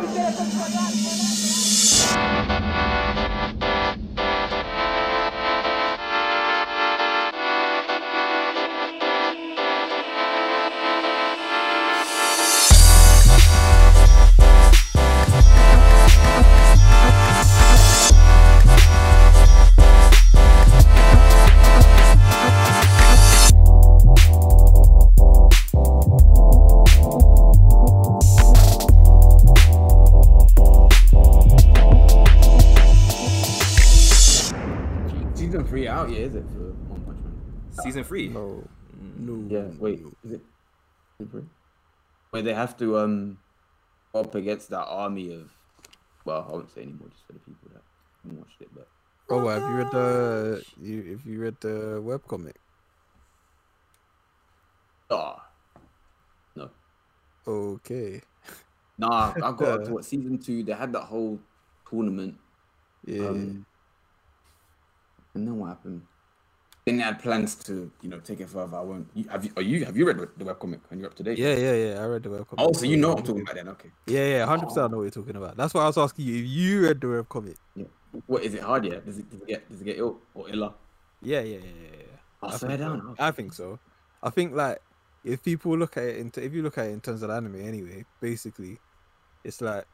Season Season three. No, no. Yeah, wait, is it season three? Where they have to um up against that army of well, I won't say anymore just for the people that haven't watched it, but Oh, have you read the you if you read the webcomic? ah, no, Okay. nah, I got up to what season two. They had that whole tournament, Yeah. um, and then what happened? Then they had plans to, you know, take it further. I won't. You, have you? Are you? Have you read the webcomic and you're up to date? yeah, yeah, yeah. I read the webcomic. Oh, so you know what I'm talking about then? Okay. Yeah, yeah, hundred percent. I know what you're talking about. That's why I was asking you if you read the webcomic. What is it hard? Yeah. Does it, does it get does it get ill or iller? Yeah, yeah, yeah, yeah. yeah. I swear so. down. I think so. I think like if people look at it into if you look at it in terms of anime anyway, basically, it's like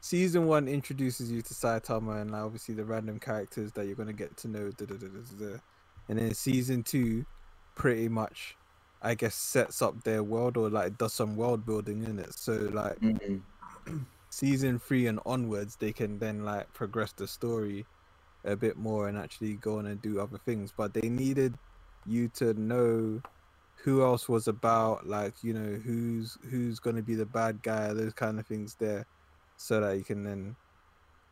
season one introduces you to Saitama and like, obviously the random characters that you're gonna get to know, da, da, da. And then season two, pretty much, I guess sets up their world or like does some world building in it. So like Mhm. season three and onwards, they can then like progress the story a bit more and actually go on and do other things. But they needed you to know who else was about, like you know who's who's gonna be the bad guy, those kind of things there, so that you can then,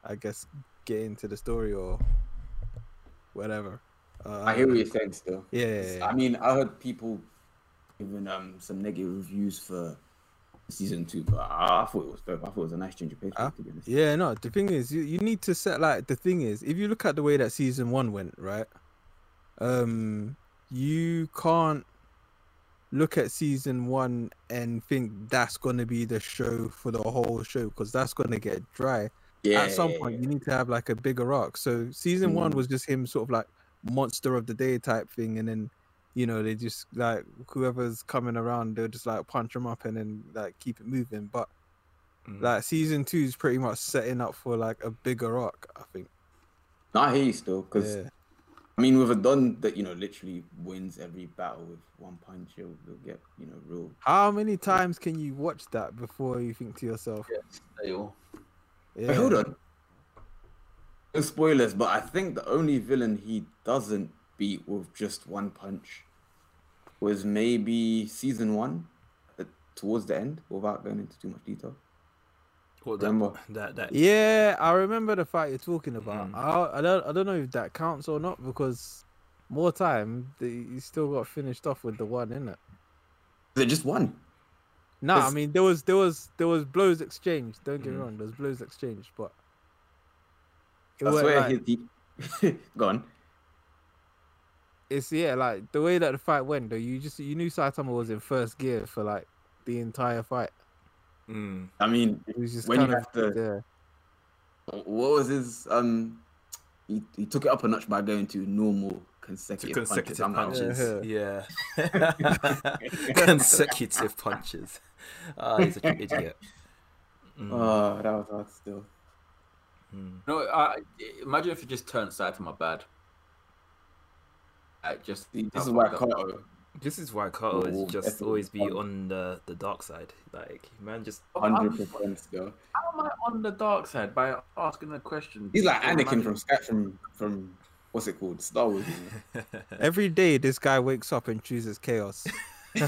I guess, get into the story or whatever. Uh, I hear what you're saying still. Yeah, yeah, yeah. I mean, I heard people giving um some negative reviews for season two, but I, I thought it was dope. I thought it was a nice change of pace. Honest. Yeah, no, the thing is you, you need to set like the thing is if you look at the way that season one went, right? Um you can't look at season one and think that's gonna be the show for the whole show because that's gonna get dry. Yeah. At some point you need to have like a bigger arc. So season one Mm. was just him sort of like monster of the day type thing and then you know they just like whoever's coming around they'll just like punch them up and then like keep it moving but Mm. like season two is pretty much setting up for like a bigger arc, I think. I hear you still, because Yeah. I mean, with a Don that you know literally wins every battle with one punch, he'll, he'll get you know real. How many times can you watch that before you think to yourself, yeah. Wait, hold on. No spoilers, but I think the only villain he doesn't beat with just one punch was maybe season one, uh, towards the end, without going into too much detail. What, that, Remember? that that Yeah, I remember the fight you're talking about. Mm. I, I don't I don't know if that counts or not because more time the, you still got finished off with the one, in Is it just one? No, I mean there was there was there was blows exchanged. Don't get me Mm. wrong, there was blows exchanged, but it I weren't swear like- he, he... Go on. it's yeah, like the way that the fight went though, you just you knew Saitama was in first gear for like the entire fight. mm, I mean, It was just When you have to- there. what was his um? He, he took it up a notch by going to normal to consecutive, consecutive punches. Punches. Yeah. consecutive punches. Ah, he's a true idiot. Mm, Oh, that was hard still. Mm. No, I, imagine if you just turned Saitama bad. I just this is why fucked up- Kato, This is why Carl Oh, is just definitely. always be on the, the dark side. Like man, just hundred percent. How am I on the dark side by asking a question? He's like Anakin imagine- from Sky from from what's it called? Star Wars. Every day, this guy wakes up and chooses chaos.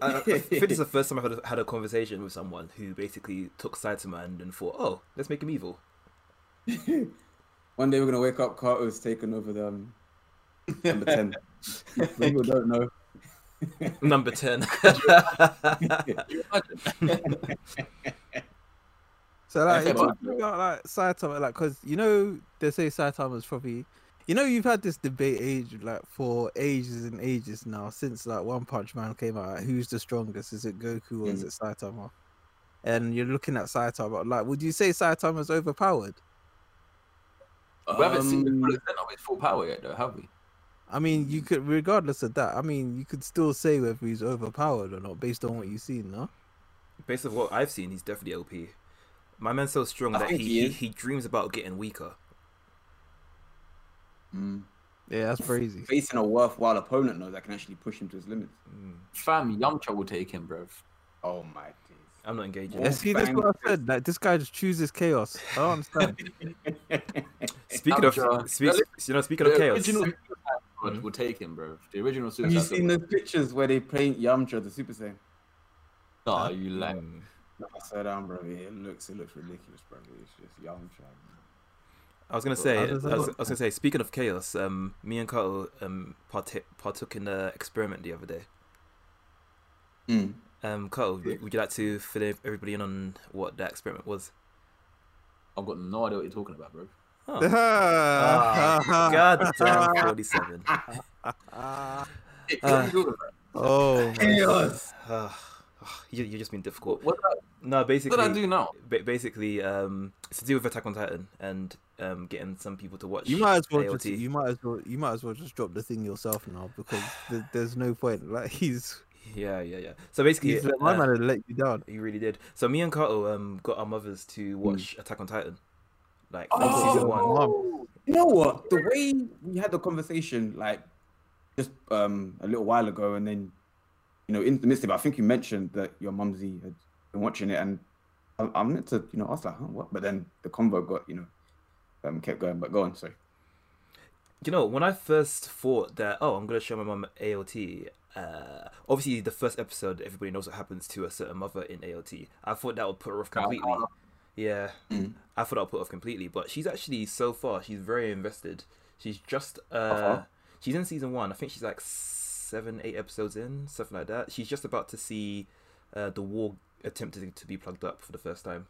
know? I, I think this is the first time I've had a, had a conversation with someone who basically took Saitama and then thought, oh, let's make him evil. One day we're gonna wake up. Carter's taken over the um, number ten. People don't know. Number 10. So like, Yeah, talking about like Saitama, like, cause you know they say Saitama is probably You know, you've had this debate age like for ages and ages now since like One Punch Man came out. Like, who's the strongest? Is it Goku or is Mm. it Saitama? And you're looking at Saitama. Like, would you say Saitama's overpowered? we haven't seen the Um, full extent of his full power yet, though, have we? I mean, you could, regardless of that. I mean, you could still say whether he's overpowered or not based on what you've seen, no? Based on what I've seen, he's definitely OP. My man's so strong I that he, he he, he dreams about getting weaker. Mm. Yeah, that's crazy. Facing a worthwhile opponent though that can actually push him to his limits. Mm. Fam, Yamcha will take him, bro. Oh my days. I'm not engaging. Yeah. Yeah, see, that's what I said. Like, this guy just chooses chaos. I don't understand. Speaking of, Yamcha- speak, you know, speaking of chaos, original Super Saiyan Mhm. would, would take him, bro. The original Super Have you Saiyan seen would- those pictures where they paint Yamcha the Super Saiyan? Nah, you like. Mm. No, I swear down, bro. It looks it looks ridiculous, bro. It's just Yamcha. I was gonna say, I was, I was gonna say, speaking of chaos, um, me and Carl um parta- partook in the experiment the other day. Mm. Um, Carl, Yeah. would you like to fill everybody in on what that experiment was? I've got no idea what you're talking about, bro. Oh. God damn, forty-seven. Uh, what are you talking about? oh, my Chaos. you you just been difficult. What, what, No, what basically, did I do now? ba- basically, um, it's to do with Attack on Titan and um getting some people to watch. You might as well just you might as well you might as well just drop the thing yourself now because th- there's no point. Like he's, Yeah, yeah, yeah. So basically, he's my uh, man had let you down. He really did. So me and Kato um got our mothers to watch Attack on Titan, like Oh. season one. Mom. You know what? The way we had the conversation, like just um a little while ago, and then you know, in the midst of it, I think you mentioned that your mumsy had been watching it, and I, I meant to, you know, I was like, huh, what? But then the convo got, you know, um, kept going. But go on, sorry. You know, when I first thought that, oh, I'm gonna show my mum AOT. Uh, obviously, the first episode, everybody knows what happens to a certain mother in AOT. I thought that would put her off completely. Yeah, Mm. I thought I'd put her off completely. But she's actually so far, she's very invested. She's just uh, Uh-huh. she's in season one. I think she's like seven, eight episodes in, something like that. She's just about to see uh, the wall attempted to be plugged up for the first time.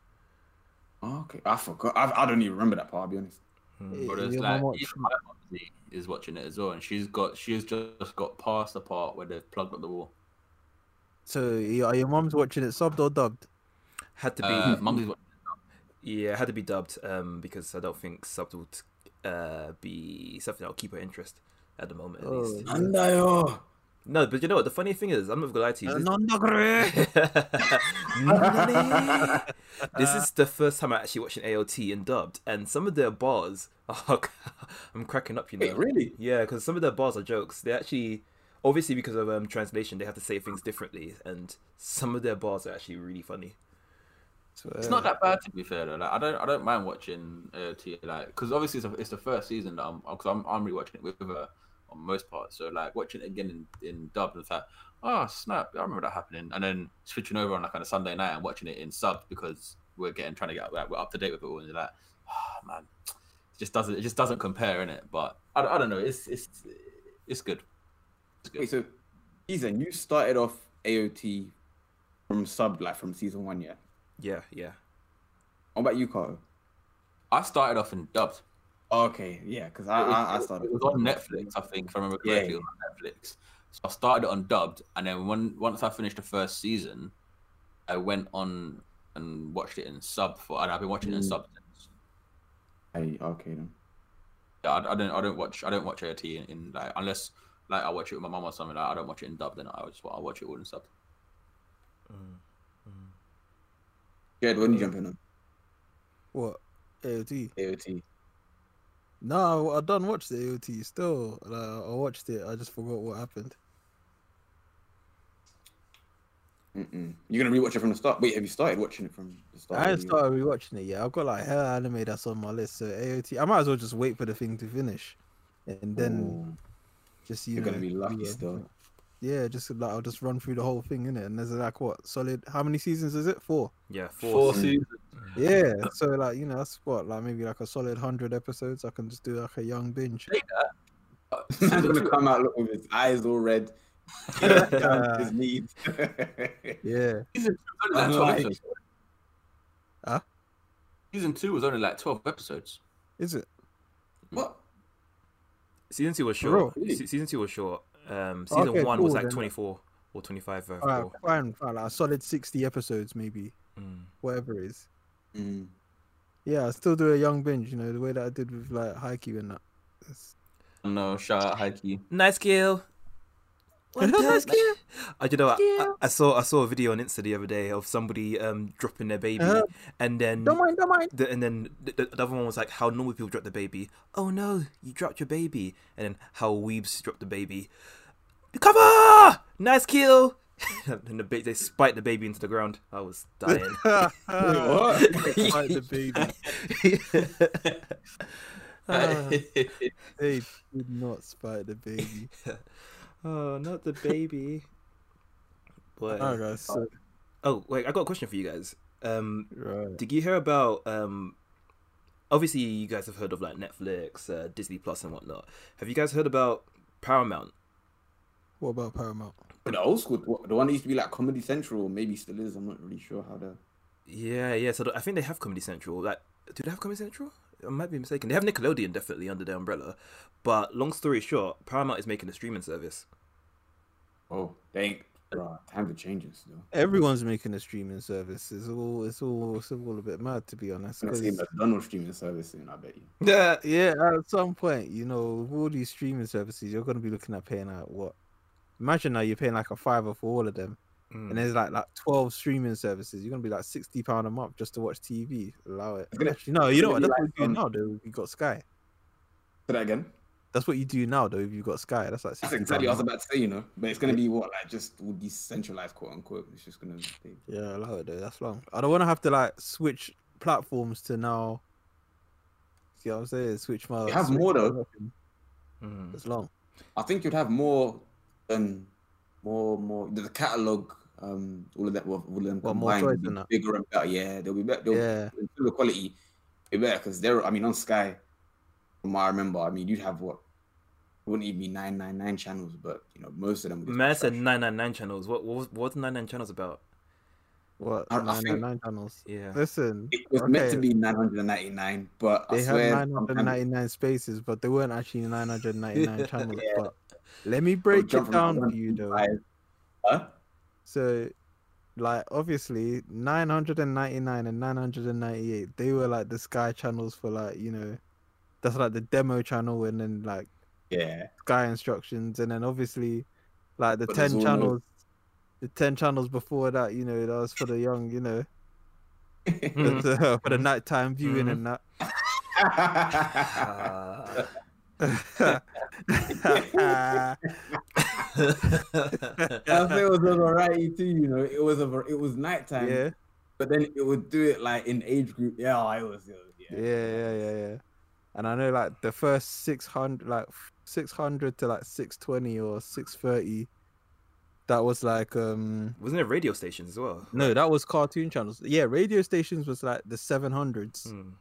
Oh, okay, I forgot. I, I don't even remember that part. I'll be honest. Hmm. But it's like, mum my mumsy is watching it as well, and she's got she's just got past the part where they've plugged up the wall. So are your mom's watching it subbed or dubbed? Had to be Uh, mumsy's watching. Yeah, it had to be dubbed um, because I don't think subbed would uh, be something that will keep her interest at the moment, at least. Oh. Andayo. No, but you know what? The funny thing is, I'm not gonna lie to you. This, this is the first time I'm actually watching AOT in dubbed, and some of their bars, oh, I'm cracking up. You know, Wait, really? Yeah, because some of their bars are jokes. They actually, obviously, because of um, translation, they have to say things differently, and some of their bars are actually really funny. It's not that bad to be fair though. Like I don't I don't mind watching AOT like because obviously it's, a, it's the first season that I'm because I'm I'm rewatching it with her on most parts. So like watching it again in in dub, it's like oh snap, I remember that happening, and then switching over on like on a Sunday night and watching it in sub because we're getting trying to get like we're up to date with it all, and you're like oh man, it just doesn't it just doesn't compare in it. But I, I don't know, it's it's it's good. It's good. Wait, so season you started off AOT from sub like from season one, yeah. Yeah, yeah. What about you, Carl? I started off in dubbed. Okay, yeah, because I, I I started. It was on Netflix, I think, if I remember correctly. It was on Netflix. So I started it on dubbed, and then when once I finished the first season, I went on and watched it in sub for, and I've been watching it in Mm. sub since. Hey, okay then. Yeah, I, I don't, I don't watch, I don't watch AOT in, in like unless like I watch it with my mum or something. Like, I don't watch it in dub. Then I just, I watch it all in sub. Mm, mm. Jed, when you uh, jump in on What? AOT? AOT? No, I done watch the AOT still. Uh, I watched it. I just forgot what happened. Mm-mm. You're gonna rewatch it from the start. Wait, have you started watching it from the start? I haven't started rewatching it yet. I've got like hell anime that's on my list. So AOT, I might as well just wait for the thing to finish, and then Ooh, just you you're know, gonna be lucky still. Yeah, just like I'll just run through the whole thing in it, and there's like what solid? How many seasons is it? Four. Yeah, four. Four seasons. seasons. Yeah, so like you know that's what like maybe like a solid hundred episodes. I can just do like a young binge. He's gonna come out look, with his eyes all red. down to his knees. Yeah, Season two was only like 12 like- episodes. Huh? Season two was only like twelve episodes. is it? what? Season two was For real? short. Se- season two was short. Um, season Okay, one was like then. 24 or 25. Uh, Alright, four. fine, fine. Like a solid sixty episodes, maybe Mm. whatever it is. Mm. Yeah, I still do a young binge. You know the way that I did with like Haikyuu and that. It's- No, shout out Hikey. Nice kill. One Nice touch. Uh, you know, I, I, I saw I saw a video on Insta the other day of somebody um dropping their baby, Uh, and then Don't mind, don't mind. the, and then the, the, the other one was like how normal people drop the baby. Oh no, you dropped your baby, and then how weebs drop the baby. Cover, nice kill. and the ba- they spiked the baby into the ground. I was dying. what? Fight the baby. Ah. They did not spite the baby. oh, not the baby. But Oh, guys, so, oh wait, I got a question for you guys. Um, right. Did you hear about um obviously you guys have heard of like Netflix, uh, Disney Plus and whatnot. Have you guys heard about Paramount? What about Paramount? The old school, the one that used to be like Comedy Central, maybe still is. I'm not really sure how to. Yeah, yeah. So I think they have Comedy Central. Like, do they have Comedy Central? I might be mistaken. They have Nickelodeon definitely under their umbrella. But long story short, Paramount is making a streaming service. Oh, dang. Bro, time to change it still. Everyone's making a streaming service. It's all, it's all, it's all a bit mad to be honest. I'm gonna 'cause- see McDonald's streaming service soon, I bet you. Yeah, yeah. At some point, you know, with all these streaming services, you're gonna be looking at paying out what? Imagine now you're paying like a fiver for all of them, Mm. and there's like like twelve streaming services. You're gonna be like sixty pound a month just to watch TV. Allow it. Gonna- Actually, no, you know what? That's what you like, do now. Though you got Sky. Say that again. That's what you do now, though. If you've got Sky, that's like. That's exactly what I was about to say, you know. But it's gonna be what, like just all decentralized, quote unquote. It's just gonna. Be... Yeah, allow it though. That's long. I don't want to have to like switch platforms to now. See what I'm saying? Switch my. You have more, though. weapon. Mm. It's long. I think you'd have more than more, more. The catalog, um, all of that, all of them What, more combined, choice be than that? bigger and better. Yeah, they'll be better. They'll, Yeah. in terms of quality, be better because they're. I mean, on Sky, from what I remember, I mean, you'd have what. Wouldn't even be nine nine nine channels, but you know, most of them. would be Man said trash. 999 channels. What what was what's 99 channels about? What? I- I Nine think- nine channels. Yeah. Listen, It was meant to be 999, but I They had 999 spaces, but they weren't actually 999 channels. Yeah. But let me break it down for you though. Huh? So, like, obviously, 999 and 998, they were like the Sky channels for like, you know, that's like the demo channel, and then like Yeah. Sky instructions, and then obviously, like the But 10 all no- channels, the 10 channels before that, you know, that was for the young, you know, Mhm. for the nighttime viewing and that. Ah. I think it was a variety too, you know. It was a var- it was nighttime, yeah. but then it would do it like in age group. Yeah, I was, it was yeah, yeah. yeah, yeah, yeah. And I know like the first six hundred, like six hundred to like six twenty or six thirty, that was like um Wasn't it radio stations as well? no, that was cartoon channels. Yeah, radio stations was like the seven hundreds, Mm.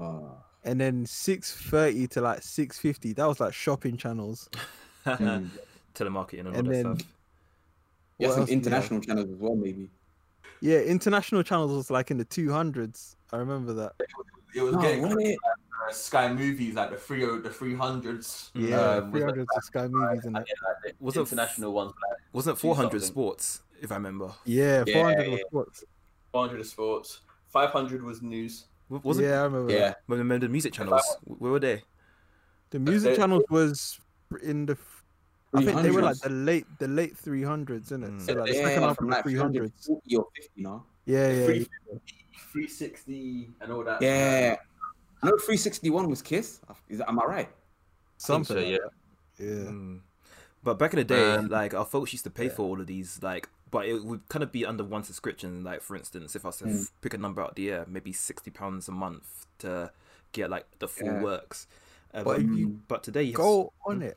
Oh. And then six thirty to like six fifty, that was like shopping channels. Mm. Telemarketing and all And that then- stuff. Yeah, some else do you have? international channels as well, maybe. Yeah, international channels was like in the two hundreds. I remember that. It was No, getting wasn't it? uh, Sky Movies like the three the three hundreds. Yeah, um, three was hundreds Sky movies and that. the Was it- international ones like Wasn't 400 sports, if I remember? Yeah, Yeah, four hundred was yeah. sports. 400 sports, 500 was news. W- Wasn't yeah, I remember. Yeah. that. Remember the music channels? Where were they? The music they- channels was in the. I think they were like the late, the late three hundreds, isn't it? Mm. So like the yeah, second half of from the like three hundreds. 340 or 50, no? Yeah, yeah, Free- yeah. 360 and all that. Yeah. I know 361 was Kiss. Is that, am I right? something. so, yeah. Yeah. Mm. But back in the day, Um, like our folks used to pay yeah. for all of these, like, but it would kind of be under one subscription. Like, for instance, if I was to Mm. f- pick a number out of the air, maybe sixty pounds a month to get like the full Yeah. works. Uh, But but, if you but today you Go s- on it.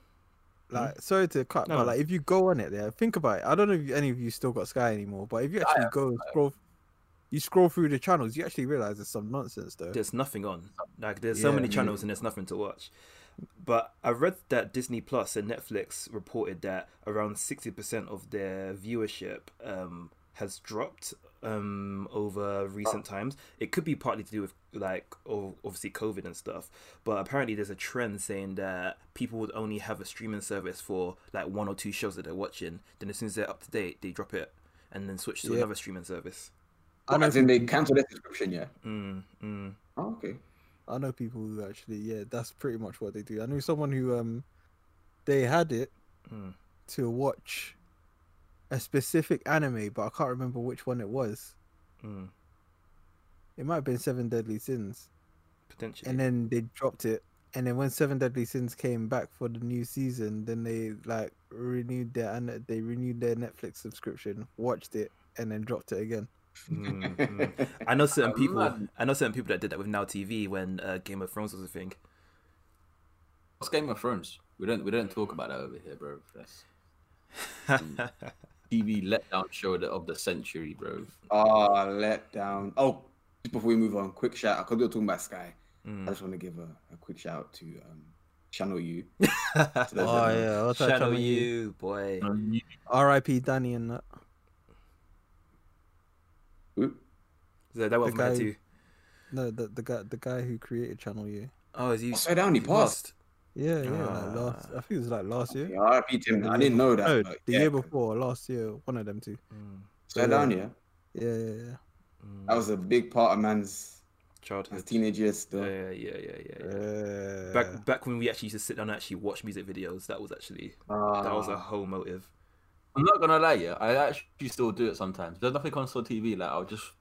Like, sorry to cut, No, but no. like, if you go on it, yeah, think about it. I don't know if any of you still got Sky anymore, but if you actually go and scroll, you scroll through the channels, you actually realize there's some nonsense though. there's nothing on. Like there's so many channels and there's nothing to watch. But I read that Disney Plus and Netflix reported that around sixty percent of their viewership um, has dropped um over recent times. It could be partly to do with like obviously COVID and stuff, but apparently there's a trend saying that people would only have a streaming service for like one or two shows that they're watching. Then as soon as they're up to date, they drop it and then switch to Yeah. another streaming service. As in they cancel their subscription, yeah. Mm, mm. Oh, okay. I know people who actually, yeah, that's pretty much what they do. I knew someone who um they had it Mm. to watch a specific anime, but I can't remember which one it was. Mm. It might have been Seven Deadly Sins. Potentially. And then they dropped it. And then when Seven Deadly Sins came back for the new season, then they like renewed their and they renewed their Netflix subscription, watched it, and then dropped it again. Mm, mm. I know certain I'm people. mad. I know certain people that did that with Now TV when uh, Game of Thrones was a thing. What's Game of Thrones? We don't we don't talk about that over here, bro. That's TV letdown show of the- century, bro. Oh, let down. Oh, just before we move on, quick shout out because we were talking about Sky. Mm. I just want to give a, a quick shout out to um, Channel U. To Oh yeah, what's that Shadow channel you? you, boy. R.I.P. Danny and that. Oop. So that was The mad guy- No, the the guy the guy who created Channel U. Oh, is he? Upside down, he he passed. Yeah, yeah, like last. Ah. I think it was like last year. Yeah, RIP Tim. The I didn't know that. No, but the yeah, year before, last year, one of them two. Mm, Upside down, yeah. Yeah, yeah, yeah. mm. That was a big part of man's, man's childhood. teenage years. Yeah, Still. yeah, yeah, yeah, yeah. yeah. Uh, Back back when we actually used to sit down and actually watch music videos, that was actually that was a whole motive. I'm not gonna lie, yeah. I actually still do it sometimes. There's nothing on Soul TV. Like I'll just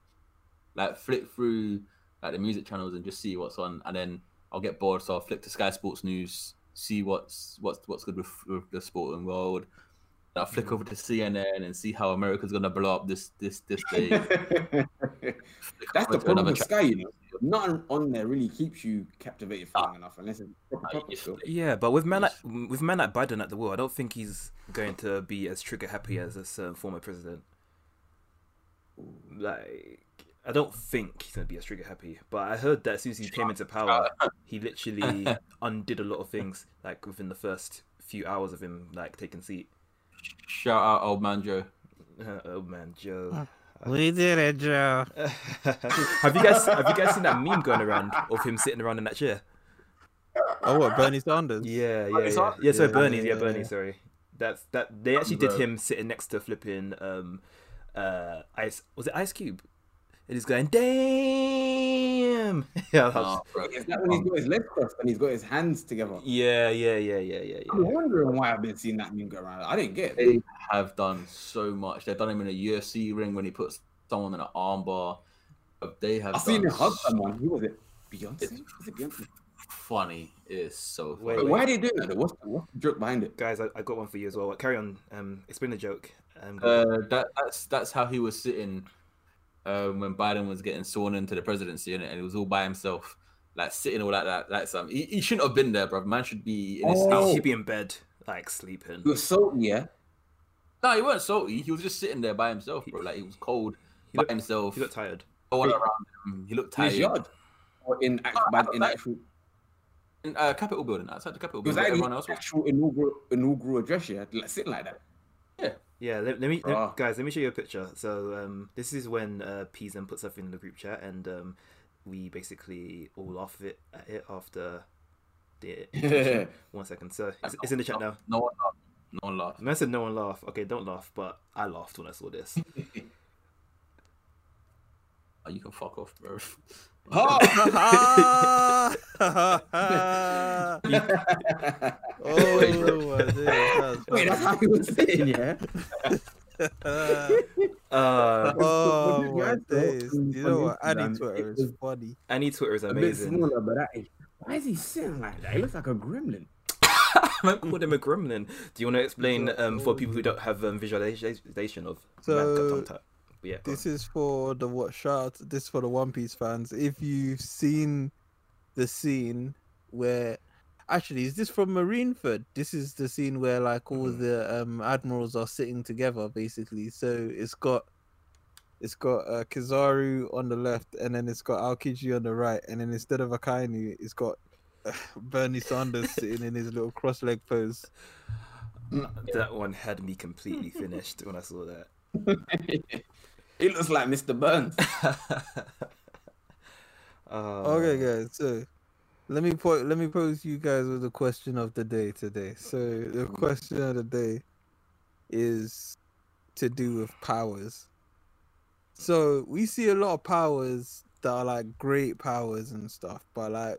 like flick through like the music channels and just see what's on, and then I'll get bored, so I'll flick to Sky Sports News, see what's what's what's good with, with the sporting world. And I'll flick mm-hmm. over to CNN and see how America's gonna blow up this this this day. That's the to problem another with Sky, you know. Nothing on there really keeps you captivated for long ah. enough, unless it's proper, Like, proper it's- stuff. Yeah, but with man like with man like Biden at the wheel, I don't think he's going to be as trigger happy as a uh, um, former president. Like, I don't think he's going to be as trigger happy. But I heard that as soon as he came into power, he literally undid a lot of things. Like within the first few hours of him like taking seat. Shout out old man Joe. Old man, Joe. we did it, Joe. have you guys have you guys seen that meme going around of him sitting around in that chair? Oh, what Bernie Sanders? Yeah, yeah, yeah. Sanders? Yeah, sorry, Yeah, Bernie. yeah, Yeah, yeah, Bernie. yeah. Sorry, that's that. They actually did Bro. him sitting next to flipping um, uh, Ice. Was it Ice Cube? And he's going, damn. yeah, that was- Nah. Is that when he's got his legs crossed and he's got his hands together? yeah, yeah, yeah, yeah, yeah, I'm wondering why I've been seeing that meme go around. I didn't get it. They have done so much. They've done him in a UFC ring when he puts someone in an armbar. They have. I've seen done him hug someone. Who was it? Beyonce? It's- Was it Beyonce? funny. It's so funny. Wait, But why are they doing that? though? What's what's the joke behind it? Guys, I, I got one for you as well. Carry on. Um, explain the joke. Um, Uh, that that's that's how he was sitting um, when Biden was getting sworn into the presidency, innit? and he was all by himself, like sitting all like that. Like some, he, he shouldn't have been there, bro. Man should be in his Oh. house. he should be in bed, like sleeping. He was salty, yeah? No, he wasn't salty. He was just sitting there by himself, bro. Like he was cold He by looked, himself. he looked tired. No one around him. He looked In his tired. yard? Or in, act, Oh, in outside. actual... In uh, Capitol building, outside the Capitol It was building. like where everyone else was. actual inaugural, inaugural address, yeah? Like, sitting like that. Yeah, let, let me let- Ah. guys. Let me show you a picture. So um, this is when uh, Peasen put something in the group chat, and um, we basically all laugh it, at it after the. One second. So it's, it's in the chat now. No one laughed. No one laughed. Man said no one laughed. Okay, don't laugh, but I laughed when I saw this. Oh, you can fuck off, bro. oh, my days, that's Wait, that's how he was sitting, yeah? funny. Uh, oh What my you days! You know what? on Annie Instagram? Twitter It is was funny. any Twitter is A bit amazing. smaller, but that is... Why is he sitting like that? He looks like a gremlin. I called him a gremlin. Do you want to explain um, for people who don't have um, visualization of So, man tongue tap? Yeah, go This is for the what shout out this is for the One Piece fans. If you've seen the scene where actually is this from Marineford? This is the scene where like all Mhm. the um admirals are sitting together basically. So it's got it's got uh, Kizaru on the left and then it's got Aokiji on the right and then instead of Akainu it's got Bernie Sanders sitting in his little cross leg pose. that one had me completely finished when I saw that. He looks like Mr. Burns. Uh, Okay, guys. So let me. Let me pose you guys with the question of the day today. So the question of the day is to do with powers. So we see a lot of powers that are like great powers and stuff, but like,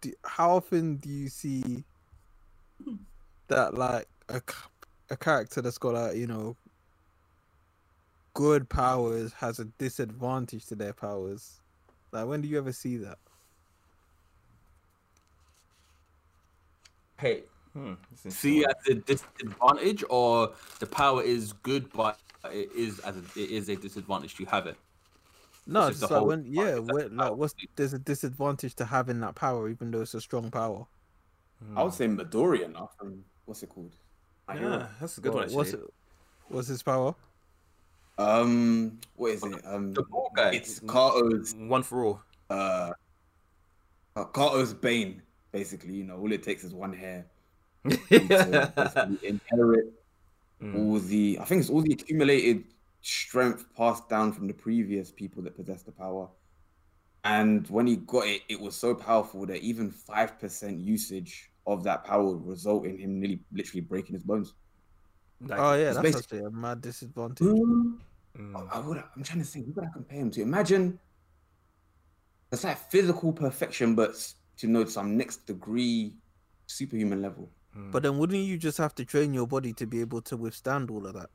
do, how often do you see that like a a character that's got like you know good powers has a disadvantage to their powers? Like, when do you ever see that? Hey, hmm, see interesting as a disadvantage, or the power is good, but it is as a, it is a disadvantage to have it. No, It's it's just like when yeah, point, when, like like what's there's a disadvantage to having that power, even though it's a strong power. one. I would say Midoriya now from what's it called? My Hmm. Hero. Yeah, that's a good What- one what's it, what's his power? Um, what is it? Um, The ball guy. it's Kato's One for all. uh, uh, Kato's bane. Basically, you know, all it takes is one hair to inherit Mm. all the. I think it's all the accumulated strength passed down from the previous people that possessed the power. And when he got it, it was so powerful that even five percent usage of that power would result in him nearly, literally breaking his bones. Like, Oh yeah, that's basi- actually a mad disadvantage. mm. I would. I'm trying to think. Who would I compare him to? Imagine it's like physical perfection, but s- to know some next degree superhuman level. Mm. But then, wouldn't you just have to train your body to be able to withstand all of that?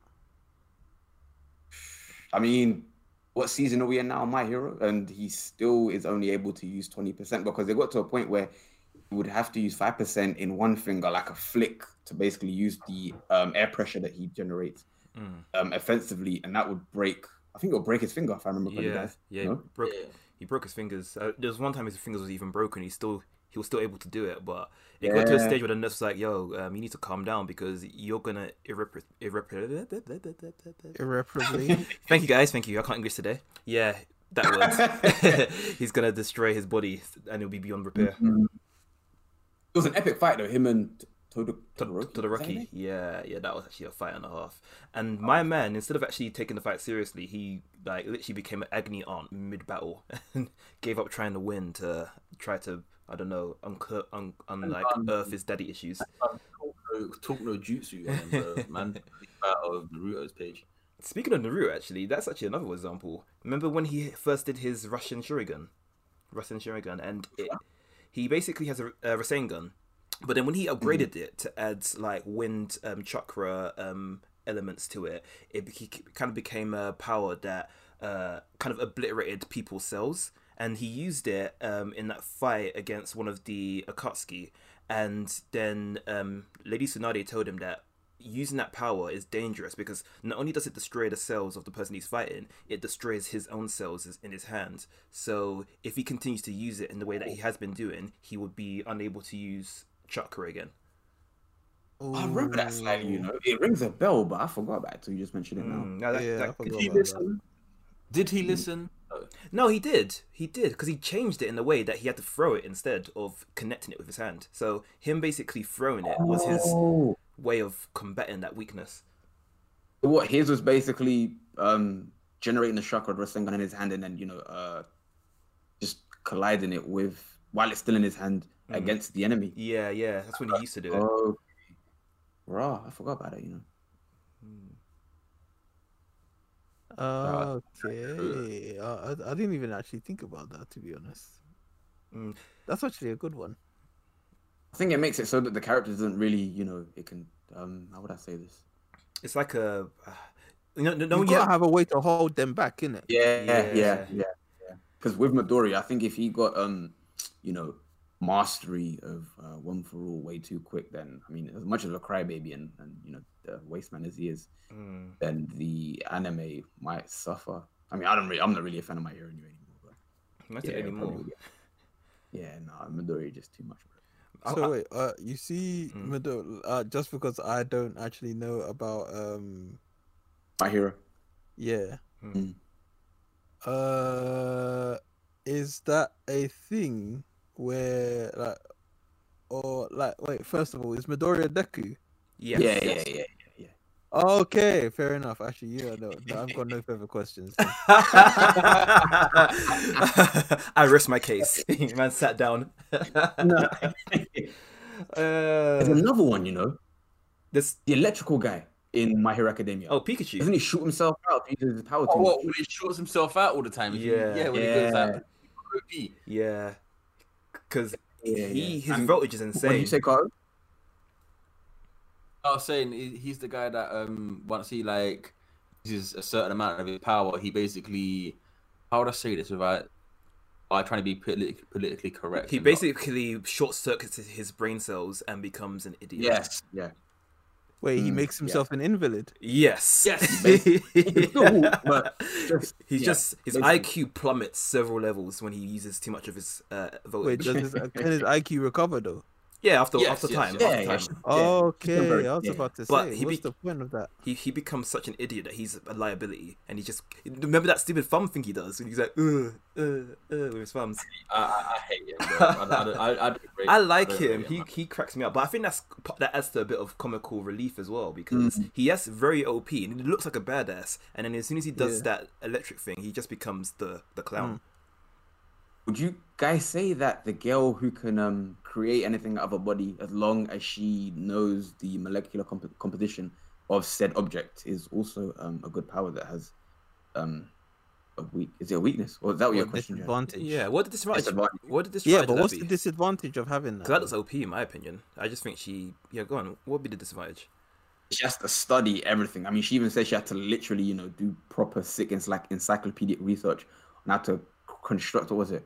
I mean, what season are we in now? My hero, and he still is only able to use twenty percent because they got to a point where he would have to use five percent in one finger, like a flick, to basically use the um, air pressure that he generates Mm. um, offensively, and that would break. I think it would break his finger if I remember correctly. Yeah, yeah. No? He broke, Yeah. he broke his fingers. Uh, there was one time his fingers was even broken. He still he was still able to do it, but it got to a stage where the nurse was like, "Yo, um, you need to calm down because you're gonna irrepar- irrepar- Irreparably. Thank you guys. Thank you. I can't English today. Yeah, that word. He's gonna destroy his body and it'll be beyond repair. Mm. It was an epic fight though. Him and Todo To, Todoroki. to the is that Rocky, yeah, yeah, that was actually a fight and a half. And my man, instead of actually taking the fight seriously, he like literally became an agony aunt mid battle and gave up trying to win to try to I don't know unco- un- un- like Um, earth his daddy issues. Talk no, talk no jutsu, and, uh, man. Out of Naruto's page. Speaking of Naruto, actually, that's actually another example. Remember when he first did his Rasenshuriken, Russian Shuriken, and it, he basically has a, a Rasengan, but then when he upgraded it to add like wind um, chakra um, elements to it, it beca- kind of became a power that uh, kind of obliterated people's cells. And he used it um, in that fight against one of the Akatsuki. And then um, Lady Tsunade told him that using that power is dangerous because not only does it destroy the cells of the person he's fighting, it destroys his own cells in his hand. So if he continues to use it in the way that he has been doing, he would be unable to use chakra again. I remember that slightly, you know. It rings a bell, but I forgot about it till you just mentioned it now. Mm, now that- Yeah, that I could- forgot Did he about that. listen? Did he listen? No. No, he did. He did because he changed it in a way that he had to throw it instead of connecting it with his hand. So him basically throwing it was his Oh. way of combating that weakness. What his was basically um generating the chakra Rasengan in his hand and then, you know, uh just colliding it with while it's still in his hand Mm. against the enemy. Yeah, yeah, that's when he used to do it. Oh Raw, I forgot about it, you know. Okay. Uh, I, I didn't even actually think about that, to be honest. Mm. That's actually a good one. I think it makes it so that the character doesn't really, you know, it can um how would I say this? It's like a. Uh, you know, no, no, you have- a way to hold them back, innit? Yeah, yeah, Yeah. yeah, yeah. Because with Midori, I think if he got um, you know, mastery of uh, one for all way too quick, then I mean, as much of a crybaby and and you know, the waste man as he is, Mm. then the anime might suffer. I mean, I don't really, I'm not really a fan of my hero anyway anymore. But Not yeah, anymore. probably, yeah. yeah, no, Midori just too much. Bro. I- So I- wait, uh, you see, Mm. Mido- uh, just because I don't actually know about, um, My hero. yeah, Mm. uh, is that a thing where like, or like, wait, first of all, is Midoriya Deku? Yes. Yeah, yeah, yeah, yeah, yeah. Okay, fair enough. Actually, yeah, no, no I've got no further questions. I rest my case. Man sat down. No. Uh, There's another one, you know, this the electrical guy in My Hero Academia. oh Pikachu. Doesn't he shoot himself out? He uses his power Oh, much. what, when he shorts himself out all the time? He- Yeah. yeah, when he Yeah. goes out. Yeah, because Yeah, he yeah. his And voltage is insane. What did insane. you say, Carl? I was saying he's the guy that um once he like uses a certain amount of his power, he basically how would I say this without by trying to be politi- politically correct? He basically short circuits his brain cells and becomes an idiot. Yes. Yeah. Wait, he Mm, makes yeah. himself an invalid. Yes. Yes. He can still walk, but just He's yeah, just his basically. IQ plummets several levels when he uses too much of his uh, Wait, does his, can his IQ recover though? Yeah, after Yes, after yes, time, yes. after Yeah, time, yeah, still Okay, very- I was yeah. about to But say, he what's be- the point of that? he he becomes such an idiot that he's a liability, and he just remember that stupid thumb thing he does, and he's like, uh, uh, uh, with his thumbs. I, I, I hate him. Bro. I, I, I, I, don't I like don't him. rate He man. he cracks me up, but I think that's that adds to a bit of comical relief as well because he has very OP and he looks like a badass, and then as soon as he does Yeah. that electric thing, he just becomes the the clown. Would you guys say that the girl who can um create anything out of a body as long as she knows the molecular comp- composition of said object is also um a good power that has um a weak is it a weakness or is that what your question? Jack? disadvantage? Yeah, what did this disadvantage? Disadvantage. What did this Yeah, but what's the disadvantage of having that? 'Cause that looks OP in my opinion. I just think she yeah go on. What would be the disadvantage? She has to study everything. I mean, she even said she had to literally, you know, do proper sick and like encyclopedic research on how to construct what was it,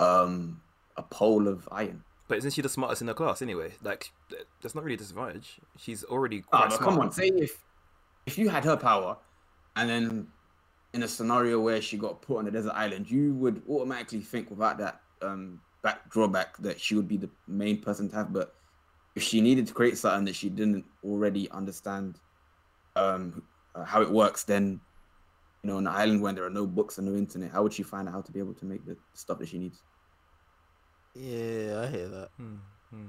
um, a pole of iron. But isn't she the smartest in her class anyway? Like that's not really a disadvantage. She's already Ah, quite but smart. come on, say if if you had her power, and then in a scenario where she got put on a desert island, you would automatically think without that um back drawback that she would be the main person to have. But if she needed to create something that she didn't already understand um uh, how it works, then you know, on an island when there are no books and no internet, how would she find out how to be able to make the stuff that she needs? Yeah, I hear that. Hmm, hmm.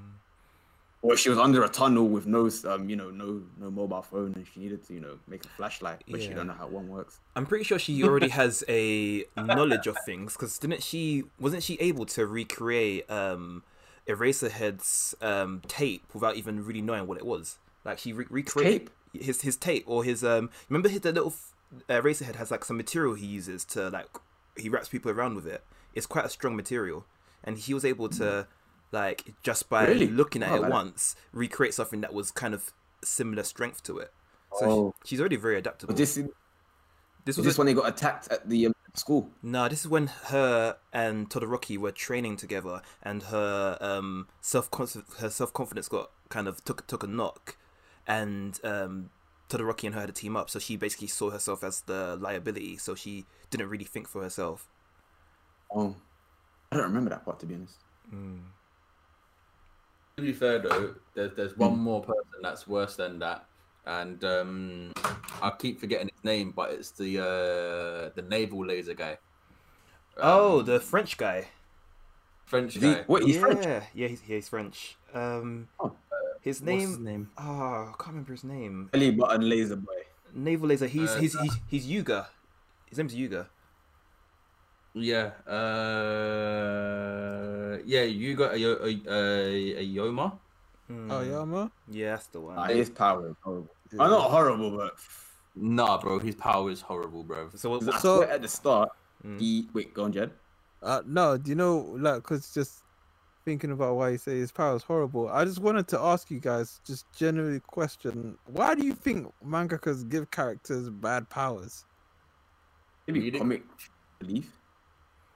Or if she was under a tunnel with no, um, you know, no no mobile phone, and she needed to, you know, make a flashlight, but she don't know how one works. I'm pretty sure she already has a knowledge of things because didn't she? Wasn't she able to recreate um, Eraserhead's um, tape without even really knowing what it was? Like she re- recreated his his tape or his um. Remember his the little f- uh, Eraserhead has like some material he uses to like he wraps people around with it. It's quite a strong material, and he was able to like just by Really? looking at Oh, it man. once recreate something that was kind of similar strength to it. So Oh. she, she's already very adaptable. But this this was this a- when they got attacked at the um, school. no, this is when her and Todoroki were training together, and her um self her self confidence got kind of took took a knock, and um Todoroki and her had to team up. So she basically saw herself as the liability. So she didn't really think for herself. Oh, I don't remember that part to be honest. To be fair though, there's there's Hmm. one more person that's worse than that, and um, I keep forgetting his name, but it's the uh, the naval laser guy. oh, Um, the French guy. French The, guy. wait, he's yeah, French. yeah, he's, he's French. Um, Oh. His What's name. his name? Oh, I can't remember his name. Belly button laser boy. Naval laser. He's Uh, he's, he's he's Yuga. His name's Yuga. Yeah. Uh, yeah, you got a, a, a, a Yoma. Hmm. Oh, yeah, man. Yeah, that's the one. Nah, his power is horrible. Yeah. Oh, not horrible, but Nah, bro, his power is horrible, bro. So what, I what, So- at the start, Mm. he wait, go on, Jed. Uh, no, do you know, like, cause just thinking about why you say his power is horrible. I just wanted to ask you guys, just generally question, why do you think mangakas give characters bad powers? Maybe Reading. comic relief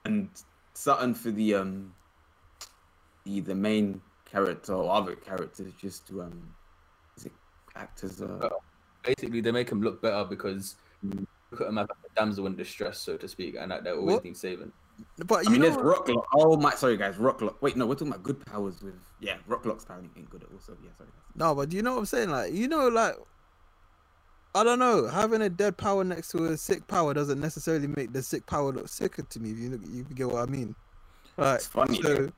and something for the um the the main character or other characters just to um is it act as a Basically, they make him look better because look at him as a damsel in distress, so to speak, and that they always What? need saving. But I you mean, know, there's Rocklock. Oh my, sorry guys, Rocklock. Wait, no, we're talking about good powers with yeah, Rocklock's power ain't good at also. Yeah, sorry. Guys. no, but do you know what I'm saying? Like, you know, like, I don't know, having a dead power next to a sick power doesn't necessarily make the sick power look sicker to me. If you look, you get what I mean? Right. It's funny. So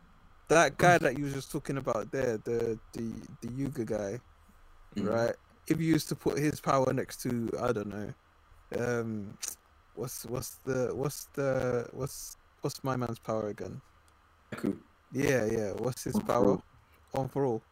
that guy that you was just talking about there, the the the Yuga guy, Mhm. right? if you used to put his power next to I don't know, um, what's what's the what's the what's what's my man's power again? Deku. Yeah, yeah. What's his One for power? all. One for all.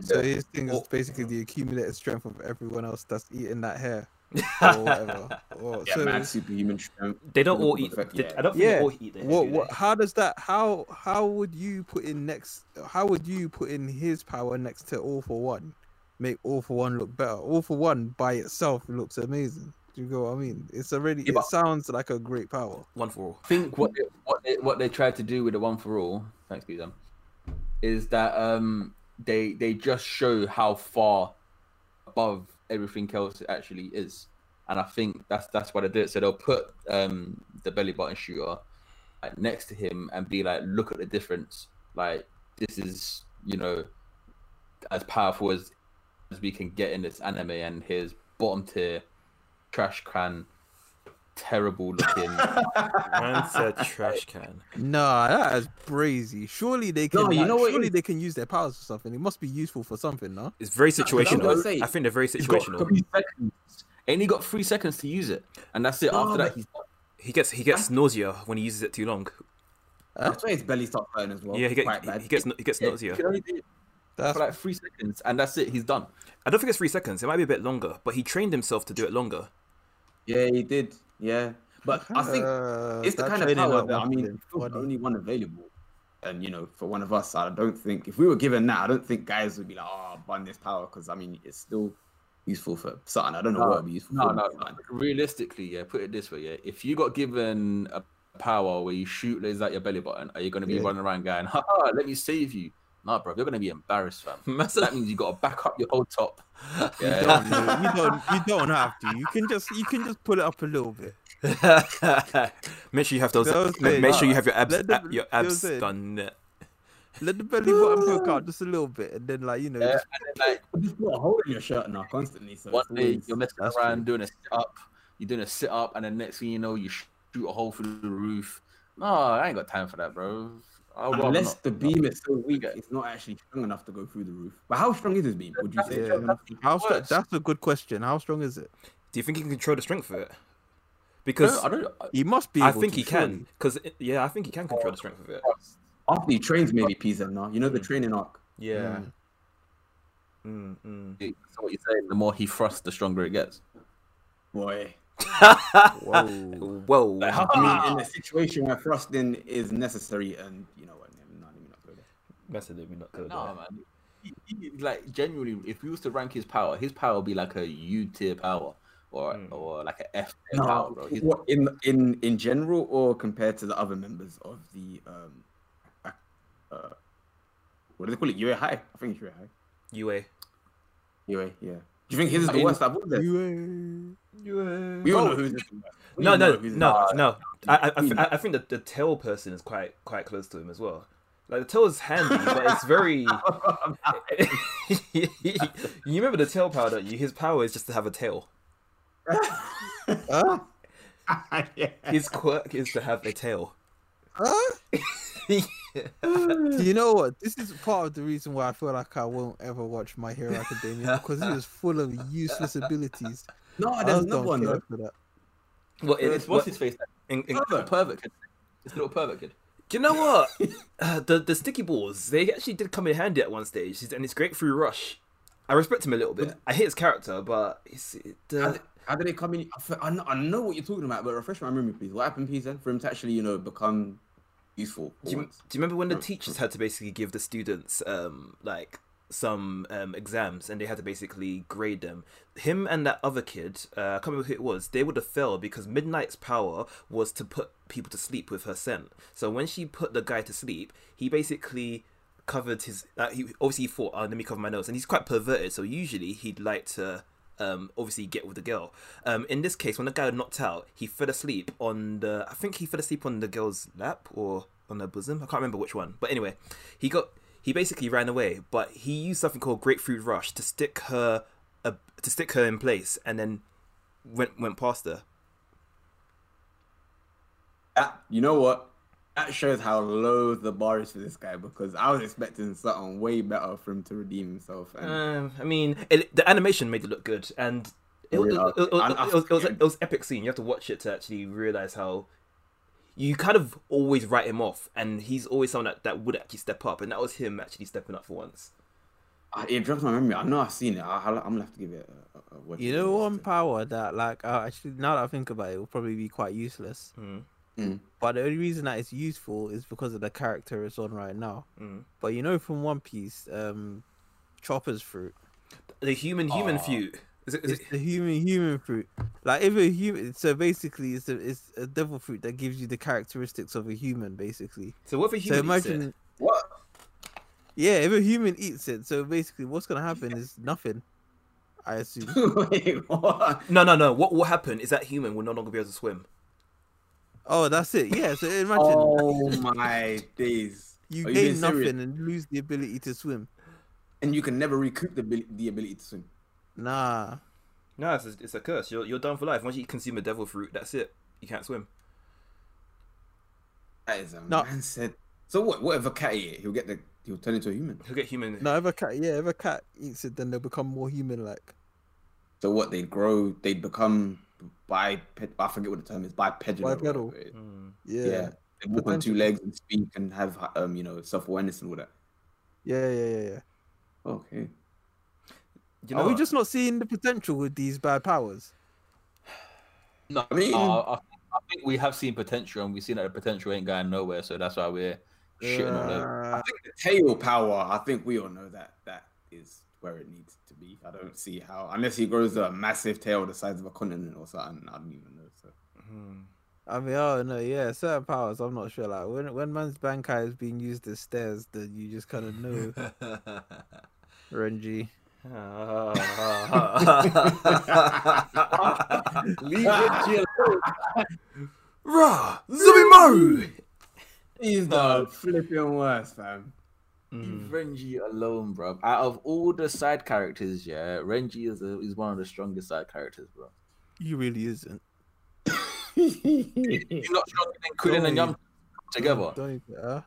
So Yeah. his thing is Or- basically the accumulated strength of everyone else that's eating that hair or whatever. Or, Yeah, so mad superhuman strength. They don't all eat. effect, they- yeah. I don't think Yeah. they all eat their what, what how does that how how would you put in next how would you put in his power next to all for one make all for one look better all for one by itself looks amazing do you go i mean it's already Yeah, it sounds like a great power One for all. I think what they, what they, what they tried to do with the one for all, thanks, Bizam, is that um they they just show how far above everything else it actually is, and I think that's that's what they did. So they'll put um the belly button shooter like, next to him and be like, look at the difference. Like this is you know as powerful as as we can get in this anime, and his bottom tier trash can terrible looking. Man said trash can. nah that is brazy surely they can No, you like, know what surely they can use their powers for something it must be useful for something no It's very what I situational. gonna say. I think they're very He's got situational. three seconds. And he got three seconds to use it, and that's it. No, After that, he's done. He gets he gets nausea when he uses it too long. That's why his belly starts hurting as well. Yeah, he, get, he, he gets he gets Yeah, nausea. can only do it that's for like three seconds, and that's it. He's done. I don't think it's three seconds. It might be a bit longer, but he trained himself to do it longer. Yeah, he did. Yeah, but I think uh, it's the kind of power up that I mean, the only one available. And you know, for one of us, I don't think if we were given that, I don't think guys would be like, "Oh, bun this power," because I mean, it's still useful for something. I don't know No, what it'd be useful No, for. no. but fine. Realistically, yeah. Put it this way, yeah. If you got given a power where you shoot lasers at your belly button, are you going to be Yeah. running around going, "Ha, let me save you"? Nah, bro. You're going to be embarrassed, fam. Man that means you got to back up your whole top. you don't, know, you don't you don't have to you can just you can just pull it up a little bit make sure you have those. That was ma- it. Make sure you have your abs. Let the- ab- your abs was it. done. let the belly button poke out just a little bit and then like you know Yeah, just and then, like just put a hole in your shirt now constantly. So one day always- you're messing that's around true. doing a sit up, you're doing a sit up, and then next thing you know, you shoot a hole through the roof. No, I ain't got time for that, bro. I'll rather Unless not- the beam is so weak, it's not actually strong enough to go through the roof. But how strong is this beam? Would you say? Yeah. how strong works. that's a good question how strong is it Do you think he can control the strength of it? No, Because I don't. he must be I able think to, he can. Because yeah, I think he can control the strength of it. After he trains, maybe Pisa now. You know the training arc. Yeah. Mm. Mm, mm. So what you're saying, the more he thrusts, the stronger it gets. Boy. Whoa. Whoa. Like, how I mean, in a situation where thrusting is necessary, and you know what? No, let me not go there. Messing with me, not good. No, man. He, he, like genuinely, if we was to rank his power, his power would be like a U tier power or Mm. or like a F tier power, bro. He's, what in in in general, or compared to the other members of the um, uh, what do they call it? UA High. I think it's UA High. UA. UA, yeah. Do you think his is I the mean- worst out of all them? You, UA. We all know oh. who's the worst. We No, no, no, no. I, I, I, hmm. We thi- know. I think that the tail person is quite, quite close to him as well. Like the tail is handy, but it's very. you remember the tail power, don't you? His power is just to have a tail. huh? yeah. His quirk is to have a tail. Huh? you know what? This is part of the reason why I feel like I won't ever watch My Hero Academia because it is full of useless abilities. No, there's just another one care though. for that. Well, it, it's, it's what's his face? in, in, It's a pervert kid. It's a little pervert kid. Do you know what? uh, the the sticky balls they actually did come in handy at one stage, and it's great through rush. I respect him a little bit. I hate his character, but it's it, How uh, did, how did they come in? I know, I know what you're talking about, but refresh my memory, please. What happened, Pisa, for him to actually, you know, become useful? do, you, do you remember when the teachers had to basically give the students um like some um exams and they had to basically grade them? Him and that other kid, uh, I can't remember who it was. They would have failed because Midnight's power was to put people to sleep with her scent. So when she put the guy to sleep, he basically covered his. Uh, he obviously he thought, "Oh, let me cover my nose," and he's quite perverted. So usually he'd like to. Um, obviously get with the girl. Um, in this case, when the guy knocked out, he fell asleep on the. I think he fell asleep on the girl's lap or on her bosom. I can't remember which one. But anyway, he got. He basically ran away, but he used something called grapefruit rush to stick her, uh, to stick her in place, and then went went past her. Ah, you know what? that shows how low the bar is for this guy because I was expecting something way better for him to redeem himself. And Um, I mean, it, the animation made it look good, and it, it, it, it, I- it, I was, it, was, forget. it was epic scene. You have to watch it to actually realize how you kind of always write him off, and he's always someone that, that would actually step up, and that was him actually stepping up for once. I- it drops my memory. I know I've seen it. I, I'm gonna have to give it a, a, a watch. You know one power that like uh, actually now that I think about it, it will probably be quite useless. Mm. Mm. But the only reason that it's useful is because of the character it's on right now. Mm. But you know from One Piece, um, Chopper's fruit. The human human Aw. feud. Is it, is It's it, the human human fruit. Like if a human, so basically it's a it's a devil fruit that gives you the characteristics of a human, basically. so what if a So human eats imagine, it? What? yeah, if a human eats it, so basically what's gonna happen is nothing. I assume. Wait, what? No, no, no. What will happen is that human will no longer be able to swim. Oh, that's it. Yeah. So imagine Oh my days! you Are you gain serious? nothing and lose the ability to swim. And you can never recoup the the ability to swim. Nah. No, it's a, it's a curse. You're you're done for life. Once you consume a devil fruit, that's it. You can't swim. That is a No. man said. So what? Whatever cat ate it, he'll get the. He'll turn into a human. He'll get human. No, if a cat, yeah, if a cat eats it, then they'll become more human-like. So what? They'd grow. They'd become biped. I forget what the term is. Bipedal. or Bipedal. whatever. Mm. Yeah. Yeah. They walk on two legs and speak and have um you know self awareness and all that. Yeah, yeah, yeah, yeah. Okay. You know, Are we just not seeing the potential with these bad powers? No, I mean- uh, I, think, I think we have seen potential, and we've seen that the potential ain't going nowhere. So that's why we're shitting all over. Uh, I think the tail power. I think we all know that that is where it needs to be. I don't see how unless he grows a massive tail the size of a continent or something. I don't even know. So Hmm. I mean, oh no, yeah, certain powers. I'm not sure. Like when when man's bankai is being used as stairs, then you just kind of know Renji. leave it Rah! Zabimaru! He's the flipping worst, fam. Mm. Renji alone, bro. Out of all the side characters, yeah, Renji is a, is one of the strongest side characters, bro. He really isn't. He's not stronger than Krillin and Yam together. Don't even, uh,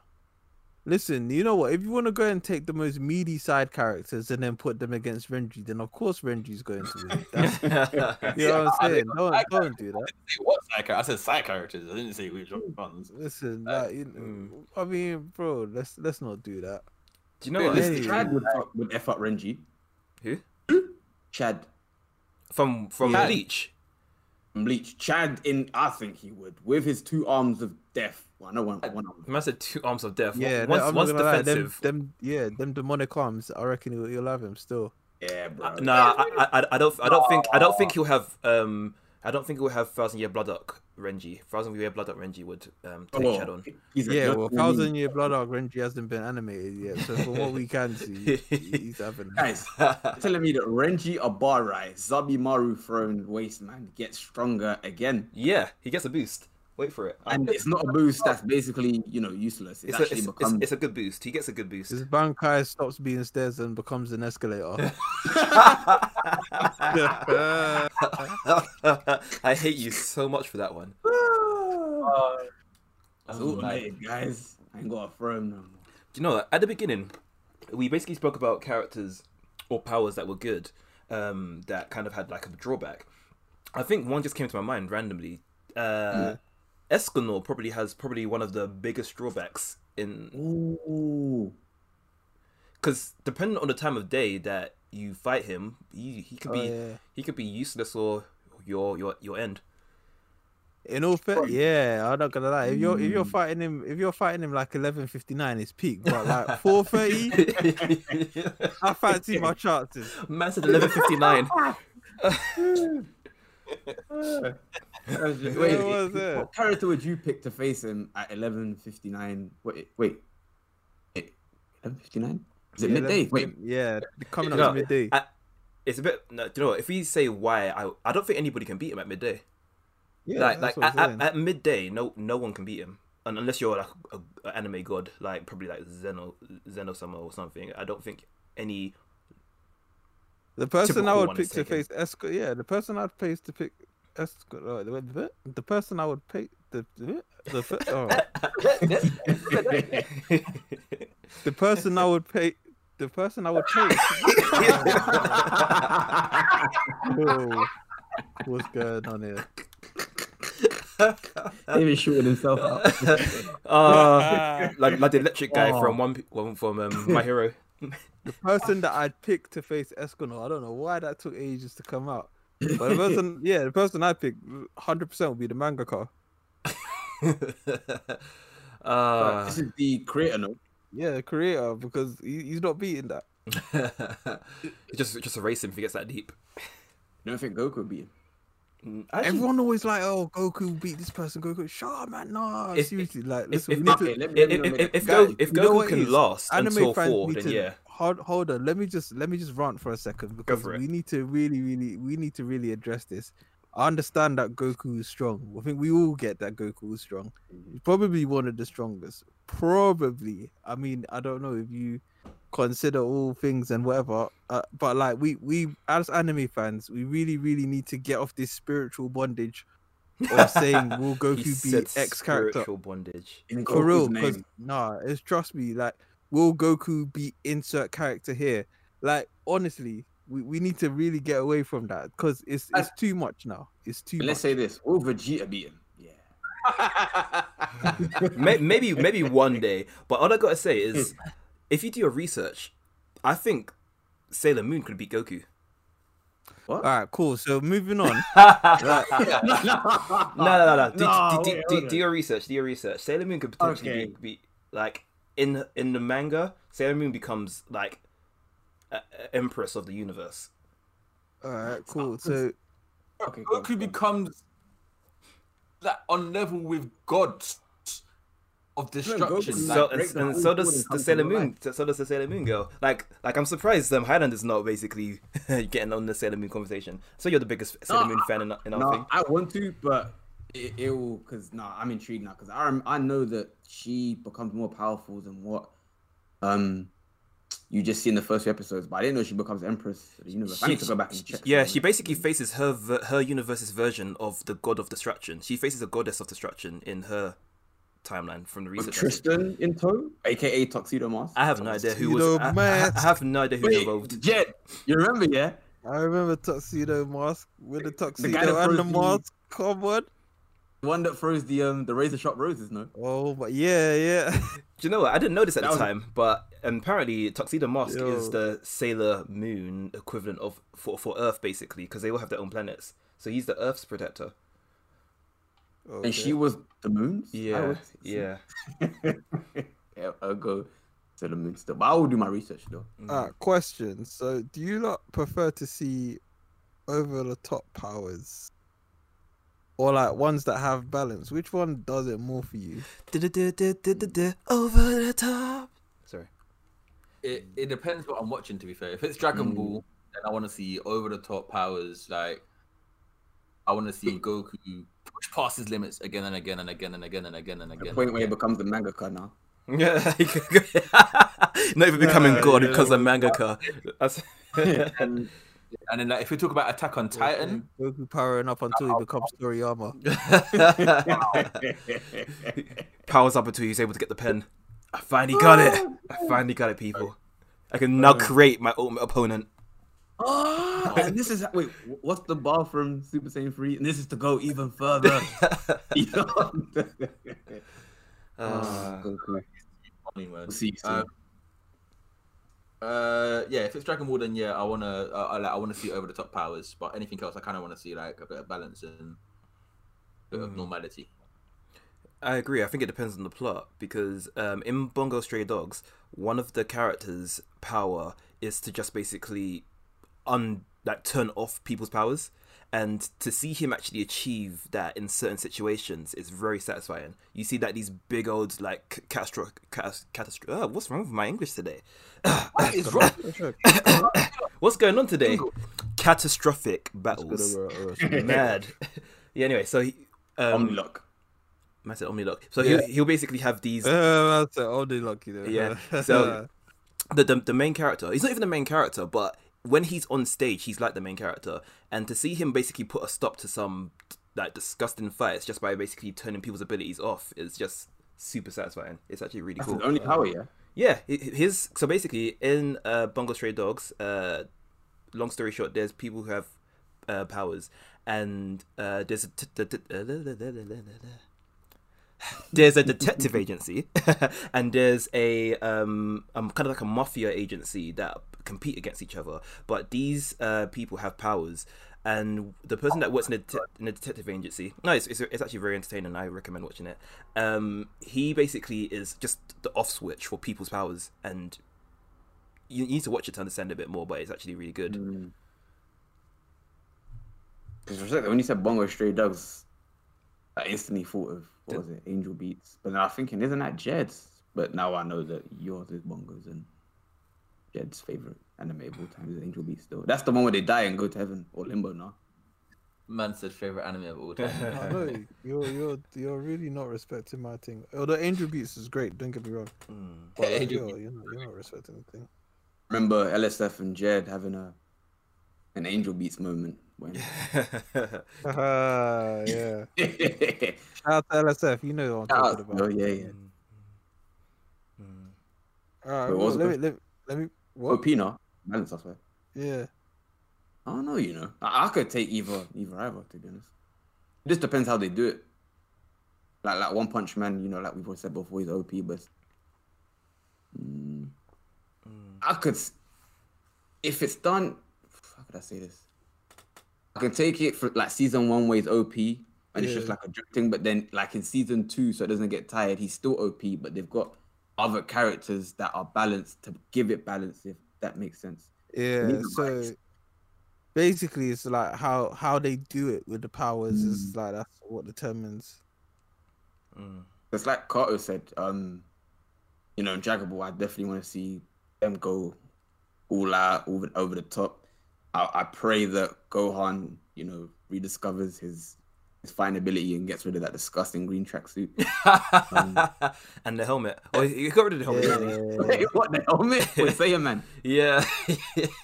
listen, you know what? If you want to go and take the most meaty side characters and then put them against Renji, then of course Renji's going to win. That's, you know what I'm saying? Don't don't do that. Say what side characters? I said side characters. I didn't say which ones. Listen, Uh, like, you know, I mean, bro, let's let's not do that. Do you know Wait, what? listen, Anyway. Chad would, fuck- would F up Renji. Who? Chad From from Yeah. Bleach. from Bleach. Chad in I think he would. With his two arms of death. Well, no one one arm. The man said two arms of death. Yeah, once, I'm once not them, defensive. them, yeah, them demonic arms. I reckon you'll, you'll have him still. Yeah, bro. Uh, nah, I, I, I don't, I don't think, I don't think he'll have, um, I don't think he'll have Thousand Year Blood Arc Renji. Thousand Year Blood Arc Renji would um take Oh, Chad on. he's Yeah, well. Thousand Year Blood Arc Renji hasn't been animated yet, so from what we can see, he's having. Guys, telling me that Renji Abarai, Zabimaru throne wasteman gets stronger again. Yeah, he gets a boost. Wait for it. And it's not a boost that's basically, you know, useless. It's, It's a, actually it's, it's, become it's a good boost. He gets a good boost. His Bankai stops being stairs and becomes an escalator. I hate you so much for that one. It's all made, guys. I ain't got a throne no more. Do you know at the beginning we basically spoke about characters or powers that were good, um, that kind of had like a drawback. I think one just came to my mind randomly. Uh, Escanor probably has probably one of the biggest drawbacks in because depending on the time of day that you fight him, he, he could Oh, be yeah. he could be useless or your your your end. In all fair, yeah, I'm not gonna lie. If you're if you're Mm. fighting him, if you're fighting him like 11:59, it's peak. But like 4:30, I fancy my chances. Man said eleven fifty nine. Wait, Where was it? what character would you pick to face him at 11.59? Wait, wait. 11.59? Is it Yeah, midday? Wait, yeah, coming up No, to midday. I- It's a bit. No, do you know what? If we say why, I I don't think anybody can beat him at midday. Yeah, like like at, at, at midday, no no one can beat him, and unless you're like a, a anime god, like probably like Zeno Zenosama or something. I don't think any. The person I would pick to face Esco, yeah, the person I'd face to pick Esco- uh, the, the, the person I would pick the the, the, fir- oh, the person I would pay the person I would pay. Whoa, what's going on here? David shooting himself out. uh, like like the electric guy Oh. from one P- one from um, My Hero. The person that I'd pick to face Escanor, I don't know why that took ages to come out. But the person, yeah, the person I pick, hundred percent would be the mangaka. uh, this is the creator, no? Yeah, creator, because he, he's not beating that. just just erase him if he gets that deep. You don't think Goku would be him? Mm, Actually, Everyone always like, oh, Goku beat this person. Goku, shut up, man. Nah, If- seriously, like, if, listen, if, we need if, to. Okay, let me- if, if, if, Guys, if Goku can last Anime until fans four, then to- yeah. Hold, hold on. Let me just let me just rant for a second because for it. we need to really, really, we need to really address this. I understand that Goku is strong. I think we all get that Goku is strong. He's probably one of the strongest. Probably. I mean, I don't know if you consider all things and whatever, uh, but like we we as anime fans, we really, really need to get off this spiritual bondage of saying will Goku said be X character spiritual bondage. In for real Goku's because nah it's trust me like will goku be insert character here like honestly we, we need to really get away from that because it's it's too much now it's too Let's much say this: Will Vegeta beat him? Yeah. Maybe maybe one day. But all I gotta say is, if you do your research, I think Sailor Moon could beat Goku. What? all right cool so moving on no, no, no, no. Do, No, do, do, hold do, on. do your research. Do your research. Sailor Moon could potentially Okay. be, be like in in the manga. Sailor Moon becomes like a, a empress of the universe. all right cool so Okay, go Goku go on. becomes that on level with gods of destruction. Goku- like, So break and, and so does the come to Sailor life. Moon. So does the Sailor Moon girl. Like like I'm surprised um Highland is not basically getting on the Sailor Moon conversation. So you're the biggest Sailor No, Moon fan in, in our No, thing. I want to, but it, it will because no, I'm intrigued now because I I know that she becomes more powerful than what um you just see in the first few episodes, but I didn't know she becomes Empress of the universe. I need to go back and check. Yeah, some she of it. basically faces her her universe's version of the god of destruction. She faces a goddess of destruction in her timeline from the With research. Tristan in tow, aka Tuxedo Mask. I have no idea who was. Tuxedo I, I, I have no idea who was involved. Wait, Jed, you remember? Yeah, i remember tuxedo mask with the tuxedo that and the the- mask come on the one that throws the um the razor sharp roses. No, oh but yeah yeah Do you know what? I didn't know this at That the was- time, but apparently Tuxedo Mask Yo. is the Sailor Moon equivalent of for for Earth, basically, because they all have their own planets. So he's the Earth's protector. Okay. and she was the moon's. Yeah, yeah. yeah, I'll go to the moon still, but I will do my research though. Ah, question. So, do you not prefer to see over the top powers, or like ones that have balance? Which one does it more for you? Over the top. Sorry. it, it depends what I'm watching. To be fair, if it's Dragon Mm. Ball, then I want to see over the top powers. Like I want to see Goku push past his limits again and again and again and again and again and again. The again. point where he becomes the mangaka now. Yeah, not even becoming Yeah, god yeah. because of mangaka. That's and And then like, if we talk about Attack on Titan, Goku powering up until he becomes Toriyama. powers up until he's able to get the pen. I finally got it. I finally got it, people. I can now create my ultimate opponent. Oh, and this is wait, what's the bar from Super Saiyan 3? And this is to go even further. Beyond. Uh, Goku. funny, man. We'll see you soon. Um, uh, yeah, if it's Dragon Ball, then yeah, I wanna, uh, I, like, I wanna see over the top powers. But anything else, I kind of want to see like a bit of balance and a bit of normality. I agree. I think it depends on the plot because um, in Bungo Stray Dogs, one of the characters' power is to just basically un like turn off people's powers, and to see him actually achieve that in certain situations is very satisfying. You see that these big old like catastrophic, catastrophic. Oh, what's wrong with my English today? What is wrong? What's going on today? Catastrophic battles. uh, Mad. yeah. Anyway, so he, um, Omnilock. I said Omnilock. So Yeah. he'll, he'll basically have these Uh, that's it. Only lucky though. Yeah, so- the, the the main character he's not even the main character but when he's on stage, he's like the main character, and to see him basically put a stop to some like disgusting fights just by basically turning people's abilities off is just super satisfying. It's actually really That's cool. only power, yeah. Yeah, his so basically in uh, Bungo Stray Dogs. Uh, long story short, there's people who have uh, powers, and uh, there's a t- t- t- there's a detective agency, and there's a um, um kind of like a mafia agency that compete against each other. But these uh, people have powers, and the person that works in the, det- in the detective agency, no, it's, it's, it's actually very entertaining. I recommend watching it. Um, he basically is just the off switch for people's powers, and you you need to watch it to understand a bit more. But it's actually really good. Mm. When you said Bungo Stray Dogs, I instantly thought of what was it, Angel Beats. But then i'm thinking, isn't that Jed's? But now I know that yours is Bungo's and Jed's favorite anime of all time is Angel Beats. Though that's the one where they die and go to heaven or limbo now. Man said favorite anime of all time. I know you're you're you're really not respecting my thing. Although Angel Beats is great, don't get me wrong. Mm. But like, Angel you're, you're, not, you're not respecting the thing. Remember LSF and Jed having a an Angel Beats moment when. Haha, yeah. Shout out to LSF. You know what I'm Shout talking out- oh yeah, yeah. Mm. All right, Wait, well, let, me, let, me- let me. What? OP now, balance. I swear. Yeah. I don't know, you know. I, I could take either, either either. To be honest, it just depends how they do it. Like like One Punch Man, you know, like we've always said before, he's OP, but mm, I could, if it's done. How could I say this? I can take it for like season one where he's OP, and it's just like a joke thing. But then, like in season two, so it doesn't get tired, he's still OP, but they've got other characters that are balanced to give it balance. If that makes sense. Yeah. So rights. basically, it's like how how they do it with the powers is Mm. like that's what determines. Mm. It's like Kato said, um, you know, in Dragon Ball, I definitely want to see them go all out, over, over the top. I, I pray that Gohan, you know, rediscovers his his fine ability and gets rid of that disgusting green tracksuit. and the helmet. Oh, you got rid of the helmet. didn't? Yeah. Wait, what the helmet? Wait, Saiyan man. Yeah,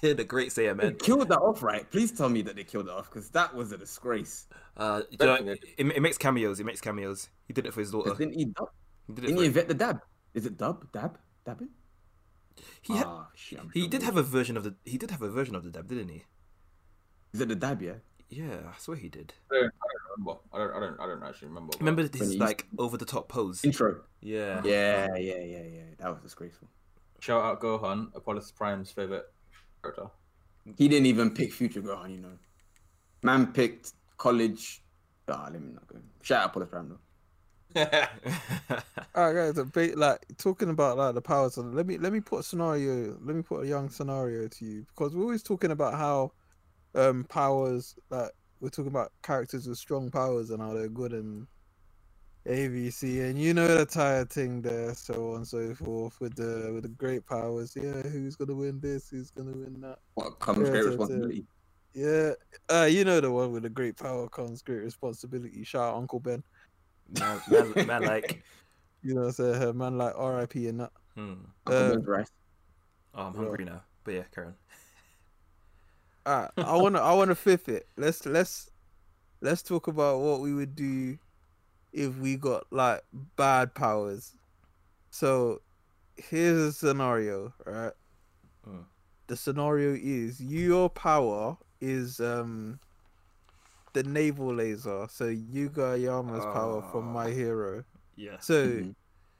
the great Saiyan They man. killed that off, right? Please tell me that they killed it off because that was a disgrace. Uh, you know, it, it makes cameos. It makes cameos. He did it for his daughter. Didn't he dub? He did it Didn't he invent the dab? Is it dub? Dab? Dabbing? he, ha- Ah, shit, he sure did it have a version of the. He did have a version of the dab, didn't he? Is it the dab? Yeah. Yeah, I swear he did. I don't, I don't remember. I don't, I don't, I don't actually remember. Remember this his like over the top pose? Intro. Yeah. Yeah, yeah, yeah, yeah. That was disgraceful. Shout out Gohan, Apollo Prime's favorite character. He didn't even pick Future Gohan, you know. Man picked college. Ah, let me not go. Shout out Apollo Prime though. All right, guys. a bit, Like talking about like the powers. of- Let me let me put a scenario. Let me put a young scenario to you because we're always talking about how um powers like we're talking about characters with strong powers and how they're good and ABC and you know the entire thing there, so on and so forth with the with the great powers. Yeah, who's gonna win this? Who's gonna win that? What comes Yeah, great so- so- responsibility. Yeah, uh, you know the one with the great power comes great responsibility. Shout out Uncle Ben. man, man, man, like. You know, what I'm? Her man like R.I.P. and that. Hmm. Uncle Um, Ben's rice. Oh, I'm hungry now. But yeah, Karen. Alright, I wanna I wanna fifth it. Let's let's let's talk about what we would do if we got like bad powers. So here's a scenario, right? Mm. The scenario is your power is um the navel laser. So Yuga Aoyama's power from My Ah. Hero. Yeah. So Mhm.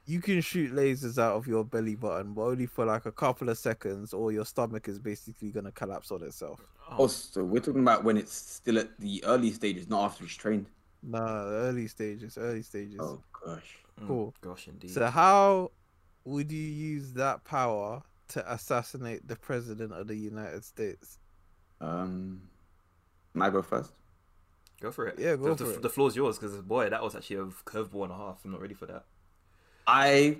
You can shoot lasers out of your belly button, but only for like a couple of seconds, or your stomach is basically gonna collapse on itself. Oh, so we're talking about when it's still at the early stages, not after he's trained. Nah, early stages, early stages. Oh gosh. Mm, cool. Gosh, indeed. So how would you use that power to assassinate the president of the United States? Um, can I go first? Go for it. Yeah, go the, for the, it. The floor's yours because boy, that was actually a curveball and a half. I'm not ready for that. I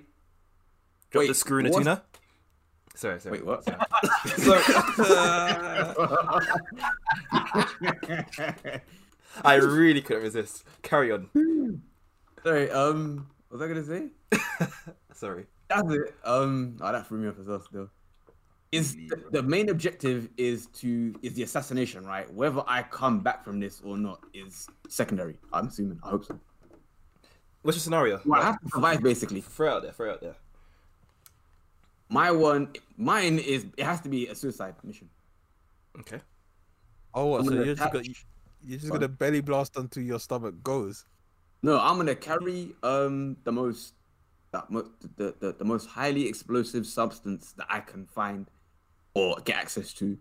Drop Wait, the screw in a tuna. Sorry, sorry. wait. What? I really couldn't resist. Carry on. Sorry. Um, what was I gonna say? Sorry. That's it. Um, oh, that threw me off as well. Still, is the, the main objective is to is the assassination, right? Whether I come back from this or not is secondary. I'm assuming. I hope so. What's your scenario? Well, I have to survive basically. Throw out there, throw out there. My one, mine is it has to be a suicide mission. Okay. Oh, what? So you're just gonna, you're just Sorry. gonna belly blast until your stomach goes. No, I'm gonna carry um the most that mo- the, the the most highly explosive substance that I can find or get access to.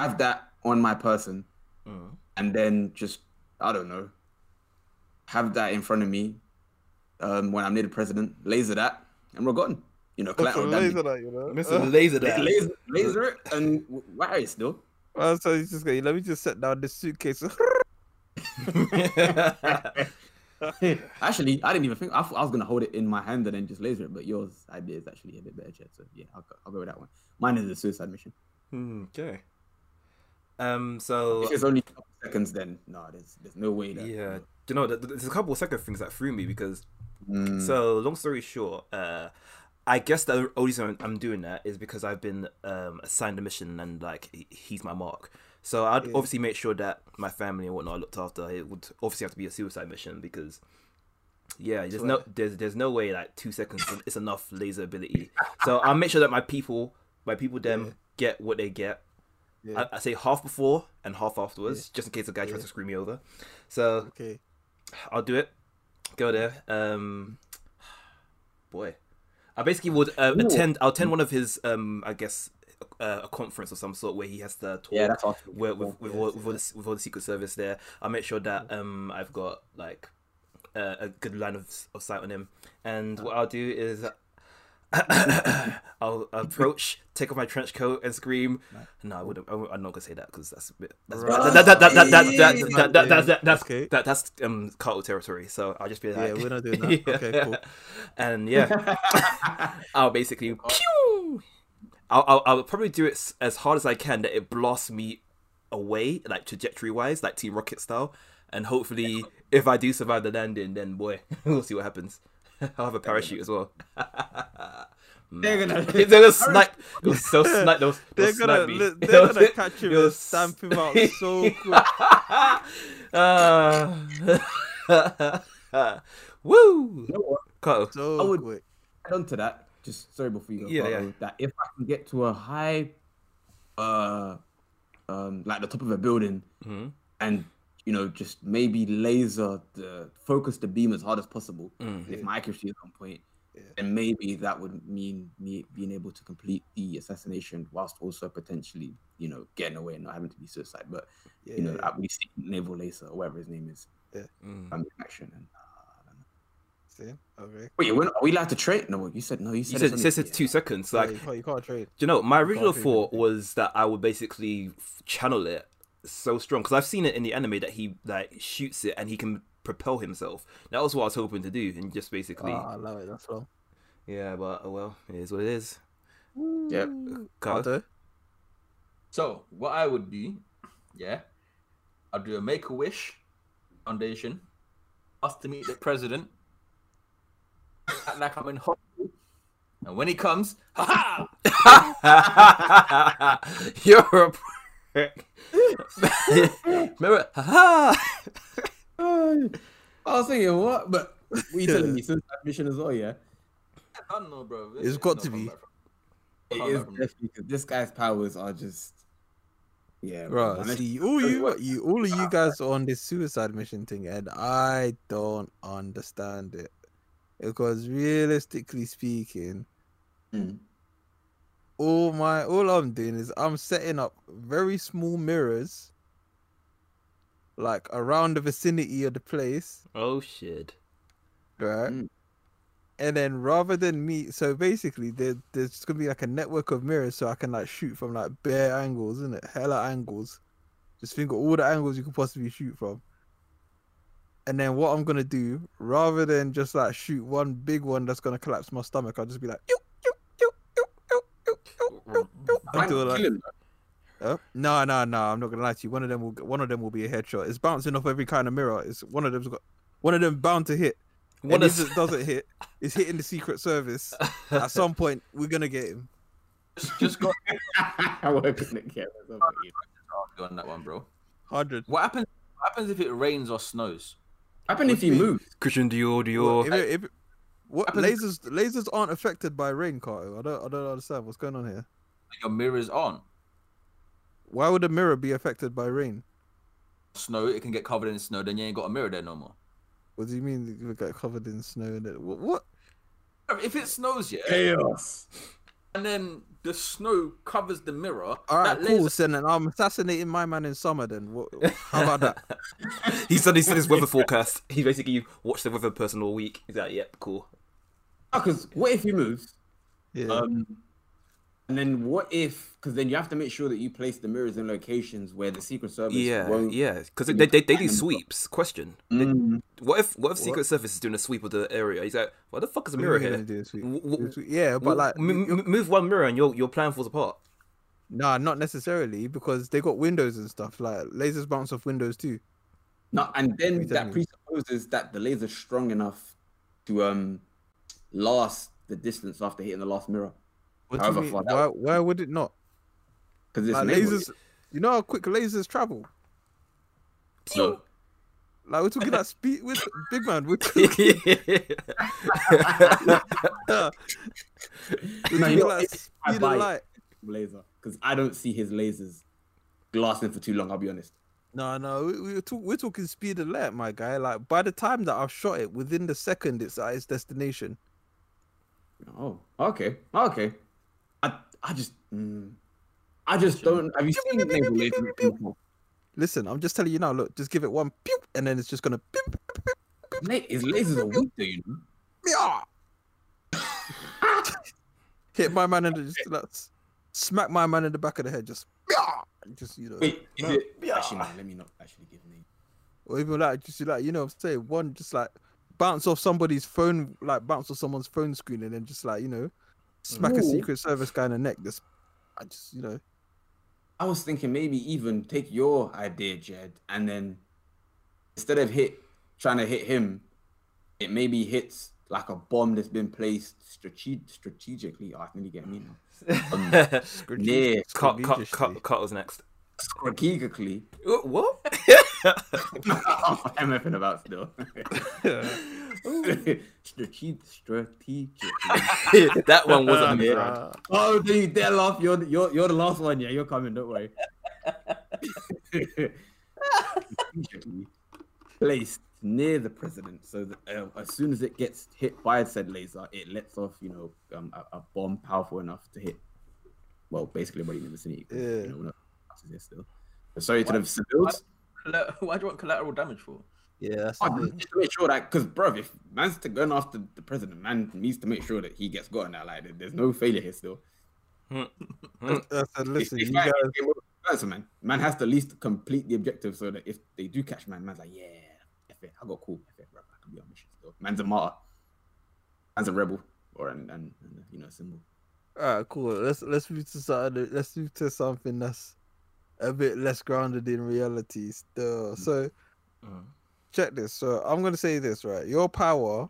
Have that on my person, Mm. and then just I don't know, have that in front of me. Um, when I'm near the president, laser that, and we're gone. You know, collateral damage. that, you know. Mr. Laser that. laser, laser it, and why is still? Uh, so he's just going. Let me just set down this suitcase. Actually, I didn't even think I, thought I was gonna hold it in my hand and then just laser it, but yours idea is actually a bit better, Chad. So yeah, I'll go, I'll go with that one. Mine is a suicide mission. Hmm, okay. Um. So If it's only a couple seconds, then no, there's there's no way that. yeah, do you know th- th- there's a couple of second things that threw me because Mm, So, long story short, uh, I guess the only reason I'm- doing that is because I've been um, assigned a mission and like he's my mark. So I'd Yeah. obviously make sure that my family and whatnot are looked after. It would obviously have to be a suicide mission because yeah, there's no there's there's no way like two seconds is enough laser ability. So I'll make sure that my people my people them Yeah. get what they get. Yeah. I, I say half before and half afterwards, just in case the guy tries to screw me over. So okay. I'll do it. Go there. Um, boy, I basically would uh, attend. I'll attend one of his. Um, I guess uh, a conference or some sort where he has to talk. yeah, that's awesome. with, with, with, all, with, all the, with all the Secret Service there. I'll make sure that um I've got like uh, a good line of, of sight on him. And what I'll do is I'll approach, take off my trench coat, and scream. No, I wouldn't. I'm not gonna say that because that's that's that's That's that's that's um cartel territory. So I'll just be like, yeah, we're not doing that. Okay, cool. And yeah, I'll basically pew. I'll, I'll I'll probably do it as hard as I can that it blasts me away, like trajectory wise, like Team Rocket style, and hopefully if I do survive the landing, then boy, we'll see what happens. I'll have a parachute as well. They're gonna. They're gonna snipe. They'll, they'll snipe. They'll, They're they'll gonna, snipe me. they're They'll- gonna catch him they'll and stamp him out so quick. uh, woo! You know what? Koto. So I would- quick. add on to that, just sorry before you go. Yeah, Carlo, yeah. That if I can get to a high, uh, um, like the top of a building, Mhm. and you know, just maybe laser the focus the beam as hard as possible. Mm. And if my accuracy is on point, Yeah. then maybe that would mean me being able to complete the assassination whilst also potentially, you know, getting away and not having to be suicide. But Yeah, you know, yeah, at least navel laser or whatever his name is, Mm. um, in action. And, uh, I don't know. see? Okay. Wait, we're not, are we allowed to trade? No, you said no. You You said, said, it's says only- it's two seconds. Yeah, Like, you, can't, you can't trade. Do you know, my original thought anything. was that I would basically channel it so strong because I've seen it in the anime that he like shoots it and he can propel himself. That was what I was hoping to do, and just basically, Ah, I love it. That's wrong. yeah. But oh well, it is what it is. Yep. Carter? So what I would do, yeah, I'd do a Make a Wish Foundation, us to meet the president, act like I'm in hospital, and when he comes, ha ha You're a prick. Remember? Ha I was thinking what, but what you telling me suicide mission as well? Yeah, I don't know, bro. It's got to be. it is definitely because this guy's powers are just, yeah, bro. Right, see, all you, you, all of you guys are on this suicide mission thing, and I don't understand it because realistically speaking, Mm. All my, all I'm doing is I'm setting up very small mirrors, like around the vicinity of the place, Oh shit. right? Mm. And then rather than me, so basically there, there's gonna be like a network of mirrors, so I can like shoot from like bare angles, isn't it? Hella angles. Just think of all the angles you could possibly shoot from. And then what I'm gonna do, rather than just like shoot one big one that's gonna collapse my stomach, I'll just be like, "Ew, ew, ew, until, like, kill him. Oh, no, no, no. I'm not gonna lie to you. One of them will. One of them will be a headshot. It's bouncing off every kind of mirror. It's one of them's got. One of them bound to hit. What and is if it doesn't hit, it's hitting the Secret Service. At some point, we're gonna get him. Just, just got Working at cameras. I'm like, yeah. on that one, bro. Hundred. What happens? What happens if it rains or snows? What happened if he do you mean? moved? Christian Dior, Well, Dior. if it- if it- what lasers? Lasers aren't affected by rain, Carter. I don't. I don't understand what's going on here. Your mirror's on. Why would a mirror be affected by rain? Snow, it can get covered in snow. Then you ain't got a mirror there no more. What do you mean you get covered in snow? And it, what? what? If it snows, yeah, Chaos. and then the snow covers the mirror. All right, that cool. laser- So then I'm assassinating my man in summer. Then what? How about that? he said he said his weather forecast. He basically watched the weather person all week. He's like, yep, cool. Because what if he moves? Yeah. Um, and then what if? Because then you have to make sure that you place the mirrors in locations where the Secret Service Yeah, won't. yeah. Because they, you they, they do find them. sweeps. Question. They- Mm. what if what if Secret Service is doing a sweep of the area? He's like, what the fuck is a What do you mirror here? gonna do a sweep? W- Do a w- sweep? yeah, but w- like, m- m- move one mirror and your your plan falls apart. nah, not necessarily because they got windows and stuff. Like lasers bounce off windows too. No, and then What are you that presupposes that the laser's strong enough to um last the distance after hitting the last mirror. What do However you mean? far that Why, why would it not? Because it's Like lasers, you know how quick lasers travel. So, Like we're talking about speed with big man. We're talking, we're No, talking you know, like speed of light. laser, because I don't see his lasers lasting for too long. I'll be honest. No, no, we, we're, talk, we're talking speed of light, my guy. Like by the time that I've shot it, within the second, it's at its destination. Oh, okay, okay. I I just mm, I just don't. Have you seen navel lasers before? Listen, I'm just telling you now. Look, just give it one, pew, and then it's just gonna. Pew, La- His lasers are weak, though, you know. meow. Hit my man in the just like, s- smack my man in the back of the head. Just, meow. just you know. Wait, is No. it? Actually, no. Let me not actually give name. or even like just like you know what I'm saying one just like bounce off somebody's phone like bounce off someone's phone screen and then just like you know smack a secret service guy in the neck just I just you know I was thinking maybe even take your idea, Jed, and then instead of hit trying to hit him, it maybe hits like a bomb that's been placed strate- strategically. Oh, I think you get me now. Um, near Cut, cut, cut, cut was next. strategically. What? I'm effing about still. Strate- strategically. that one wasn't me. Oh, do you dare laugh? You're, the- you're, you're the last one. Yeah, you're coming. Don't worry. Placed near the president, so that uh, as soon as it gets hit by said laser, it lets off, you know, um, a, a bomb powerful enough to hit. Well, basically, everybody in the vicinity. 'cause, Yeah. You know, we're not is there still. But sorry to the civils. Colla- Why do you want collateral damage for? yeah that's Oh, the just to make sure that, because, bro, if man's to going after the president, man needs to make sure that he gets gotten out. Like, there's no failure here still. Hmm. Hmm. Uh, I said, listen If- you if guys man- game over, a man. Man has to at least complete the objective so that if they do catch man, man's like, yeah, F it, I got cool, F it, bro, I can be on mission still. Man's a martyr. Man's a rebel, or an, an, an you know, symbol. all right cool let's let's move to something let's move to something that's a bit less grounded in reality still so Mm. check this so I'm gonna say this right your power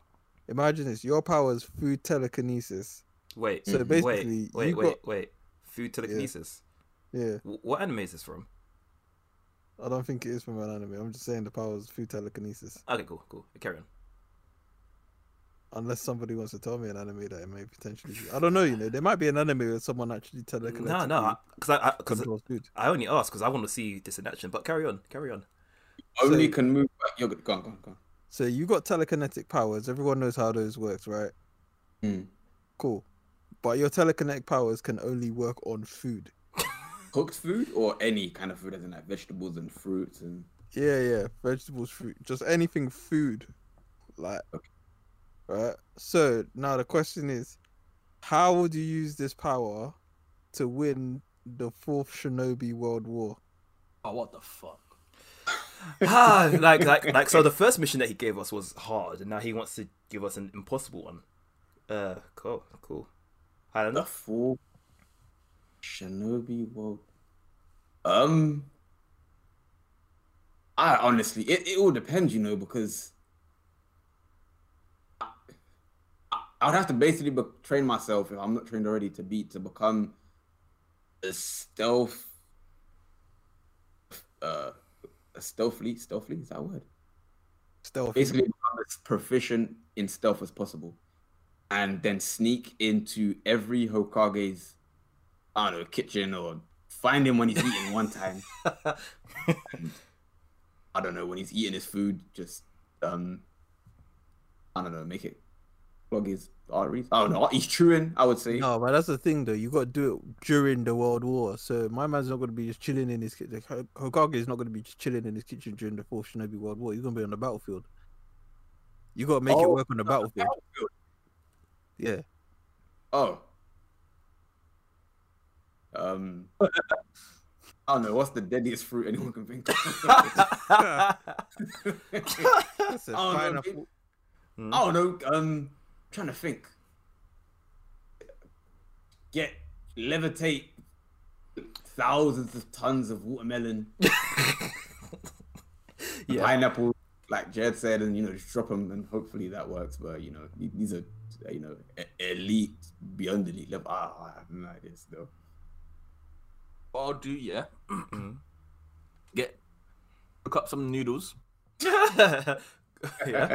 imagine this your power is through telekinesis Wait, So basically, wait, wait, wait, got wait. Food telekinesis. yeah. Wh- What anime is this from? I don't think it is from an anime. I'm just saying the power is through telekinesis. Okay, cool, cool. Carry on. Unless somebody wants to tell me an anime that it may potentially be. I don't know, you know. There might be an anime where someone actually telekinetically No, no, because I, because I, controls. I only ask because I want to see this in action. But carry on, carry on. Only So- can move. back. You're good. Go on, go on, go on. So you got telekinetic powers. Everyone knows how those works, right? Hmm. Cool. But your telekinetic powers can only work on food. Cooked food or any kind of food, as in like vegetables and fruits and. Yeah, yeah. Vegetables, fruit, just anything food. Like Okay. Right? So now the question is, how would you use this power to win the fourth Shinobi World War? Oh, what the fuck? ah, like, like, like. So the first mission that he gave us was hard, and now he wants to give us an impossible one. Uh, cool, cool. I don't The know. full Shinobi world. Um, I honestly, it, it all depends, you know, because I, I'd have to basically be, train myself if I'm not trained already to beat to become a stealth, uh, a stealthily, stealthily is that a word? Stealth. Basically, become as proficient in stealth as possible, and then sneak into every Hokage's, I don't know, kitchen or find him when he's eating one time. I don't know when he's eating his food, just um, I don't know, make it plug his arteries. I don't know. He's chewing. I would say. No, but that's the thing though. You got to do it during the World War. So my man's not going to be just chilling in his kitchen. Hokage is not going to be just chilling in his kitchen during the Fourth Shinobi World War. He's going to be on the battlefield. You got to make it Oh, work on the battlefield. battlefield. Yeah. Oh. Um. I don't know. What's the deadliest fruit anyone can think of? That's a Oh, no, pineapple. Hmm? I don't know. Um, trying to think. Get levitate thousands of tons of watermelon, yeah. pineapple, like Jed said, and you know, just drop them, and hopefully that works. But you know, these are you know e- elite beyond elite level. Ah, I have no idea still. I'll do, yeah, Mhm. get cook up some noodles. yeah.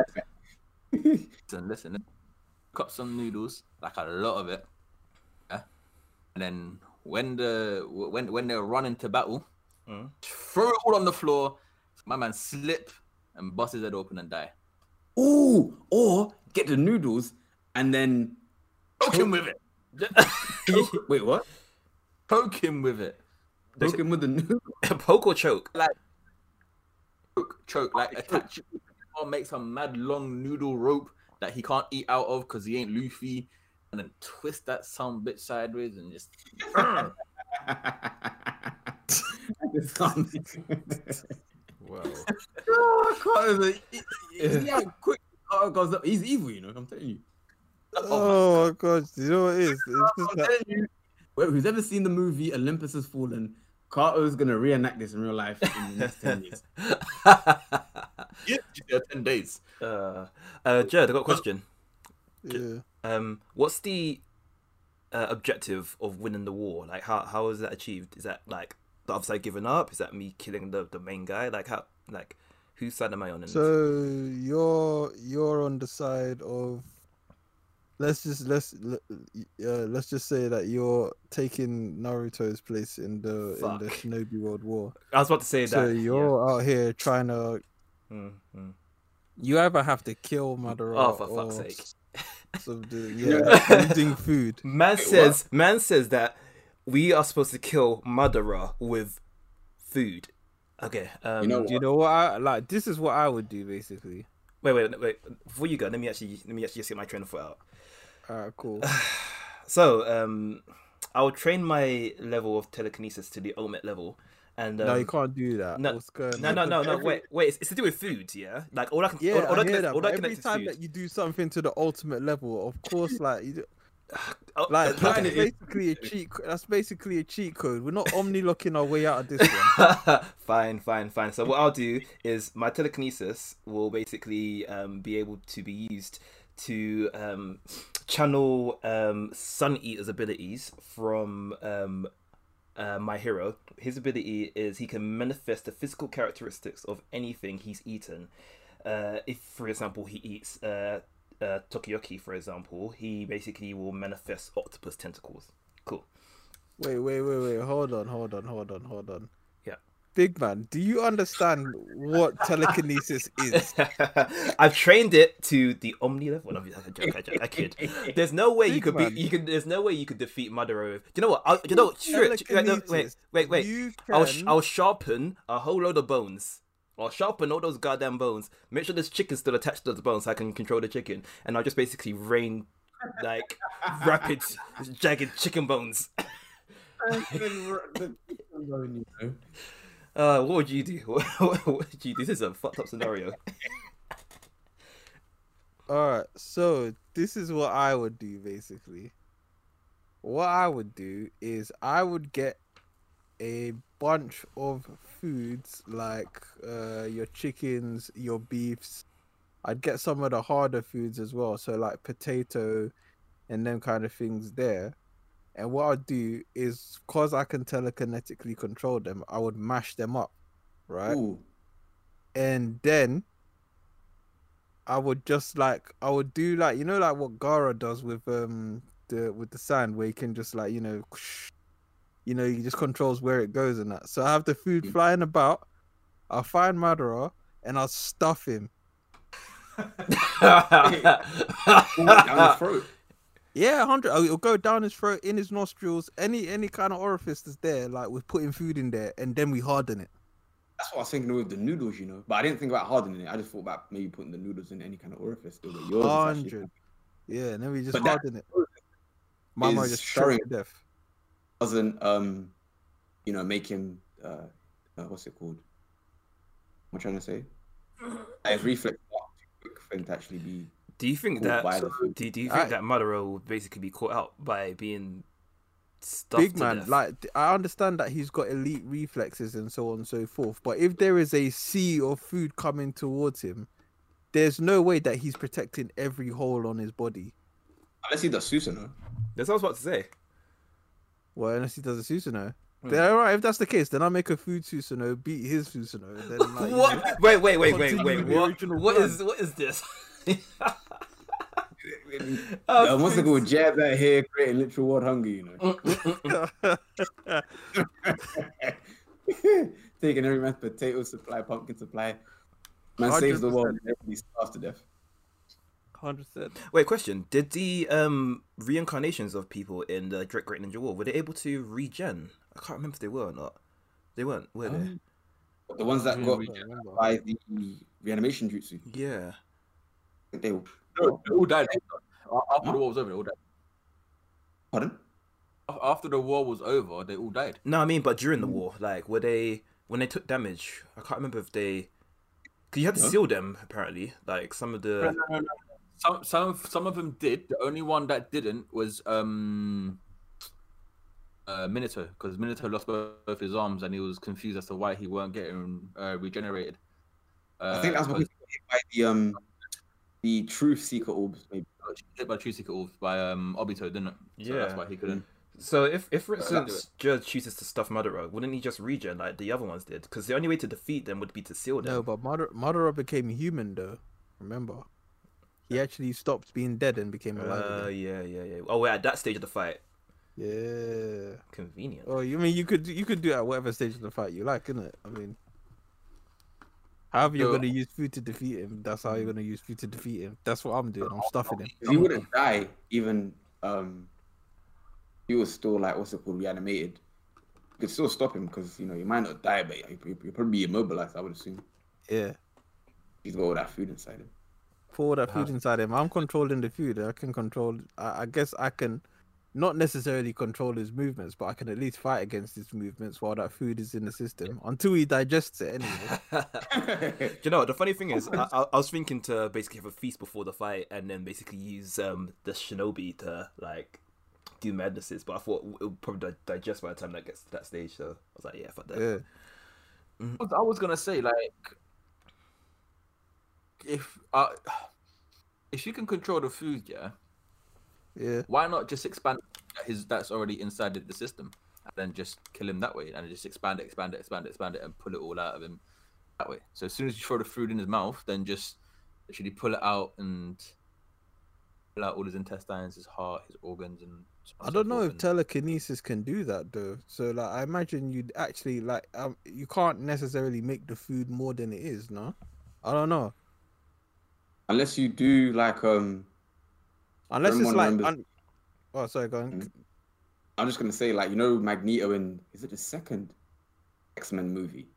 Listen, listen. Cook up some noodles, like a lot of it. Yeah? And then when the when when they're running to battle, Mm. throw it all on the floor. My man slip and bust his head open and die. Ooh, or get the noodles and then Poke him with it. wait, what? Poke him with it. Poke him with the noodle. Poke or choke? Choke, choke, like attach it or make some mad long noodle rope that he can't eat out of because he ain't Luffy, and then twist that some bitch sideways and just. Wow. Oh, Carter's a- he- he- yeah, quick. Oh, God. He's evil, you know. I'm telling you. Oh my oh god! You know what it is? It's just I'm you. Who's ever seen the movie Olympus Has Fallen? Carter's gonna reenact this in real life in the next ten years. Yeah, yeah, ten days. uh, uh, Jared, I got a question. yeah. Um, what's the uh, objective of winning the war? Like, how how is that achieved? Is that like the other side giving up? Is that me killing the, the main guy? Like, how like whose side am I on? In this? So you're you're on the side of let's just let's uh, let's just say that you're taking Naruto's place in the in the Shinobi World War. I was about to say So that. you're out here trying to yeah. Mm, mm. you either have to kill Madara Oh, for fuck's sake. s- subdue yeah using food. Man says man says that we are supposed to kill Madara with food. Okay. Um, You know Do you know what I like? This is what I would do basically. wait, wait, wait. Before you go, let me actually let me actually just get my train of thought out. Alright, cool. So, um, I'll train my level of telekinesis to the ultimate level, and um, no, you can't do that. no, No, no, no, no. Wait, wait. It's, it's to do with food, yeah. Like all I can, Yeah, all, all I I can, hear that. all I every is time food. that you do something to the ultimate level, of course, like you, do- Oh, like that's basically a cheat. That's basically a cheat code. We're not omni locking our way out of this one. fine, fine, fine. So what I'll do is my telekinesis will basically um, be able to be used to um, channel um, Sun Eater's abilities from um, uh, my hero. His ability is he can manifest the physical characteristics of anything he's eaten. Uh, if, for example, he eats uh, uh, takoyaki, for example, he basically will manifest octopus tentacles. Cool. Wait, wait, wait, wait. Hold on, hold on, hold on, hold on. Yeah. Big man, do you understand what telekinesis is? I've trained it to the omni level. No, I joke, I joke, I kid. There's no way you could man. be. You can. There's no way you could defeat Madara. with- You know what? I'll, you know. Sure, wait, no, wait, wait, wait. You I'll sh- I'll sharpen a whole load of bones. I'll sharpen all those goddamn bones. Make sure this chicken still attached to those bones, so I can control the chicken. And I'll just basically rain like rapid, jagged chicken bones. Uh, what would you do? what would you do? This is a fucked up scenario. All right, so this is what I would do basically. What I would do is I would get a bunch of foods like uh, your chickens, your beefs. I'd get some of the harder foods as well, so like potato and them kind of things there. And what I'd do is, cause I can telekinetically control them, I would mash them up, right? Ooh. And then I would just like I would do like you know like what Gaara does with um the with the sand where he can just like you know you know he just controls where it goes and that. So I have the food flying about. I'll find Madara and I'll stuff him. Down his throat. Yeah, hundred. Oh, it'll go down his throat, in his nostrils, any any kind of orifice that's there. Like we're putting food in there, and then we harden it. That's what I was thinking with the noodles, you know. But I didn't think about hardening it. I just thought about maybe putting the noodles in any kind of orifice. Still, but yours is actually- Hundred. Yeah, and then we just But that harden it. Mama is just showing- showing death. doesn't um, you know, make him uh, uh what's it called? What am I trying to say? Like, His reflex are too quick for him to actually be. Do you think that by the food. do, do you think I- that Madara will basically be caught out by being stuffed Big to man, death? like I understand that he's got elite reflexes and so on and so forth. But if there is a sea of food coming towards him, there's no way that he's protecting every hole on his body. Unless he does Susanoo. That's what I was about to say. Well, unless he does a Susanoo. Hmm. Then all right, if that's the case, then I'll make a food Susanoo, beat his Susanoo, and then like, you know. Wait, wait, wait, wait, wait. What? original What plan. is? What is this? Uh, what's it called? Jab that hair, creating literal world hunger, you know. Taking every man's potato supply, pumpkin supply. Man saves the world and everybody starves to death. hundred percent. Wait, question: Did the um reincarnations of people in the Drake Great Ninja War were they able to regen? I can't remember if they were or not. They weren't, were they? Um, The ones that got by the reanimation jutsu. yeah. They were. No, all died. After the war was over, they all died. Pardon? After the war was over, they all died. No, I mean, but during the war, like, were they when they took damage? I can't remember if they. Cause you had to No. seal them apparently. Like some of the. Some some of- some of them did. The only one that didn't was um uh Minato because Minato lost both his arms and he was confused as to why he weren't getting uh, regenerated. Uh, I think that's what he 'cause got hit by the um the truth seeker orbs. Maybe. hit by Truth Seeker Orbs by um Obito, didn't it? So that's why he couldn't. So if, if for instance, Judge chooses to stuff Madara, wouldn't he just regen like the other ones did? Because the only way to defeat them would be to seal them. No, but Madara, Madara became human though. Remember, he actually stopped being dead and became alive. Uh, yeah, yeah, yeah. Oh, wait, at that stage of the fight, Yeah. convenient. Oh, you mean you could you could do it at whatever stage of the fight you like, innit? I mean, however you're So- gonna use food to defeat him, that's how you're gonna use food to defeat him. That's what I'm doing. I'm stuffing him. 'Cause he wouldn't die even um he was still like what's it called reanimated. You could still stop him because you know he might not die, but he he'll probably be immobilized. I would assume Yeah. he's got all that food inside him. Pour all that How- food inside him. I'm controlling the food. I can control. I, I guess I can, not necessarily control his movements, but I can at least fight against his movements while that food is in the system until he digests it. Anyway. Do you know what, the funny thing is? I, I, was thinking to basically have a feast before the fight and then basically use um the shinobi to like do madnesses, but I thought it would probably di- digest by the time that gets to that stage. So I was like, yeah, fuck that. yeah. I was- I was gonna say like if uh if you can control the food, yeah, Yeah. why not just expand his that's already inside the system and then just kill him that way and just expand it, expand it, expand it, expand it, and pull it all out of him that way. So as soon as you throw the food in his mouth, then just literally pull it out and pull out all his intestines, his heart, his organs, and. so I don't know if and- telekinesis can do that though. So like, I imagine you'd actually like, um, you can't necessarily make the food more than it is. No, I don't know. Unless you do like um Unless it's like, remembers- un- oh sorry, go on. Mhm. I'm just gonna say like you know Magneto in is it the second X Men movie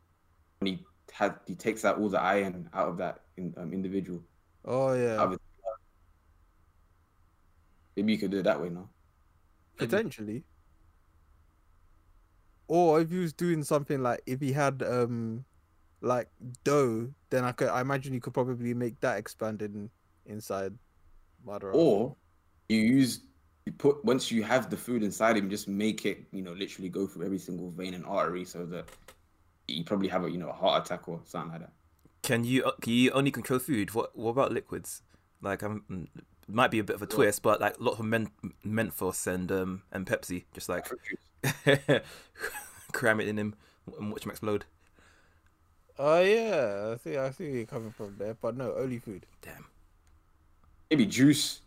when he had he takes out all the iron out of that in, um, individual. Oh yeah. Maybe you could do it that way now. potentially. Or if he was doing something like if he had um like dough, then I could I imagine you could probably make that expanded in, inside Madara. Or you use you put once you have the food inside him, just make it you know literally go through every single vein and artery so that you probably have a you know a heart attack or something like that. Can you uh, can you only control food? What what about liquids? Like I'm mm, might be a bit of a twist, but like a lot of men- Mentos and um and Pepsi, just like cram it in him and watch him explode. Oh yeah, I see. I see where you're coming from there, but no, only food. Damn. Maybe juice.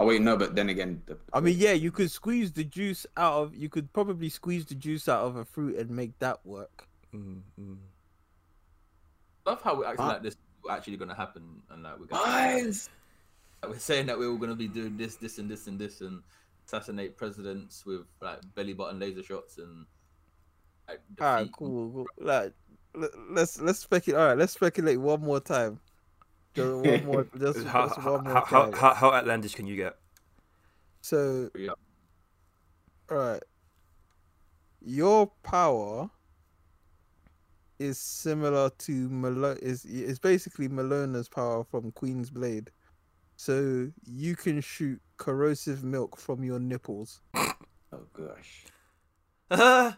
Oh wait, no, but then again, the, I mean, yeah, you could squeeze the juice out of. You could probably squeeze the juice out of a fruit and make that work. Mm, mm. love how we're acting Huh? like this is actually going to happen, and like we're gonna, Guys! like, we're saying that we were going to be doing this, this, and this, and this, and assassinate presidents with like belly button laser shots and. Like, All right, cool. cool. Like, let- let's let's speculate. All right, let's speculate one more time. Just one more. Just, How, just how, one more how, how, how, how outlandish can you get? So, Yeah. all right, your power is similar to Malo- is is basically Melona's power from Queen's Blade. So you can shoot corrosive milk from your nipples. Oh gosh. Does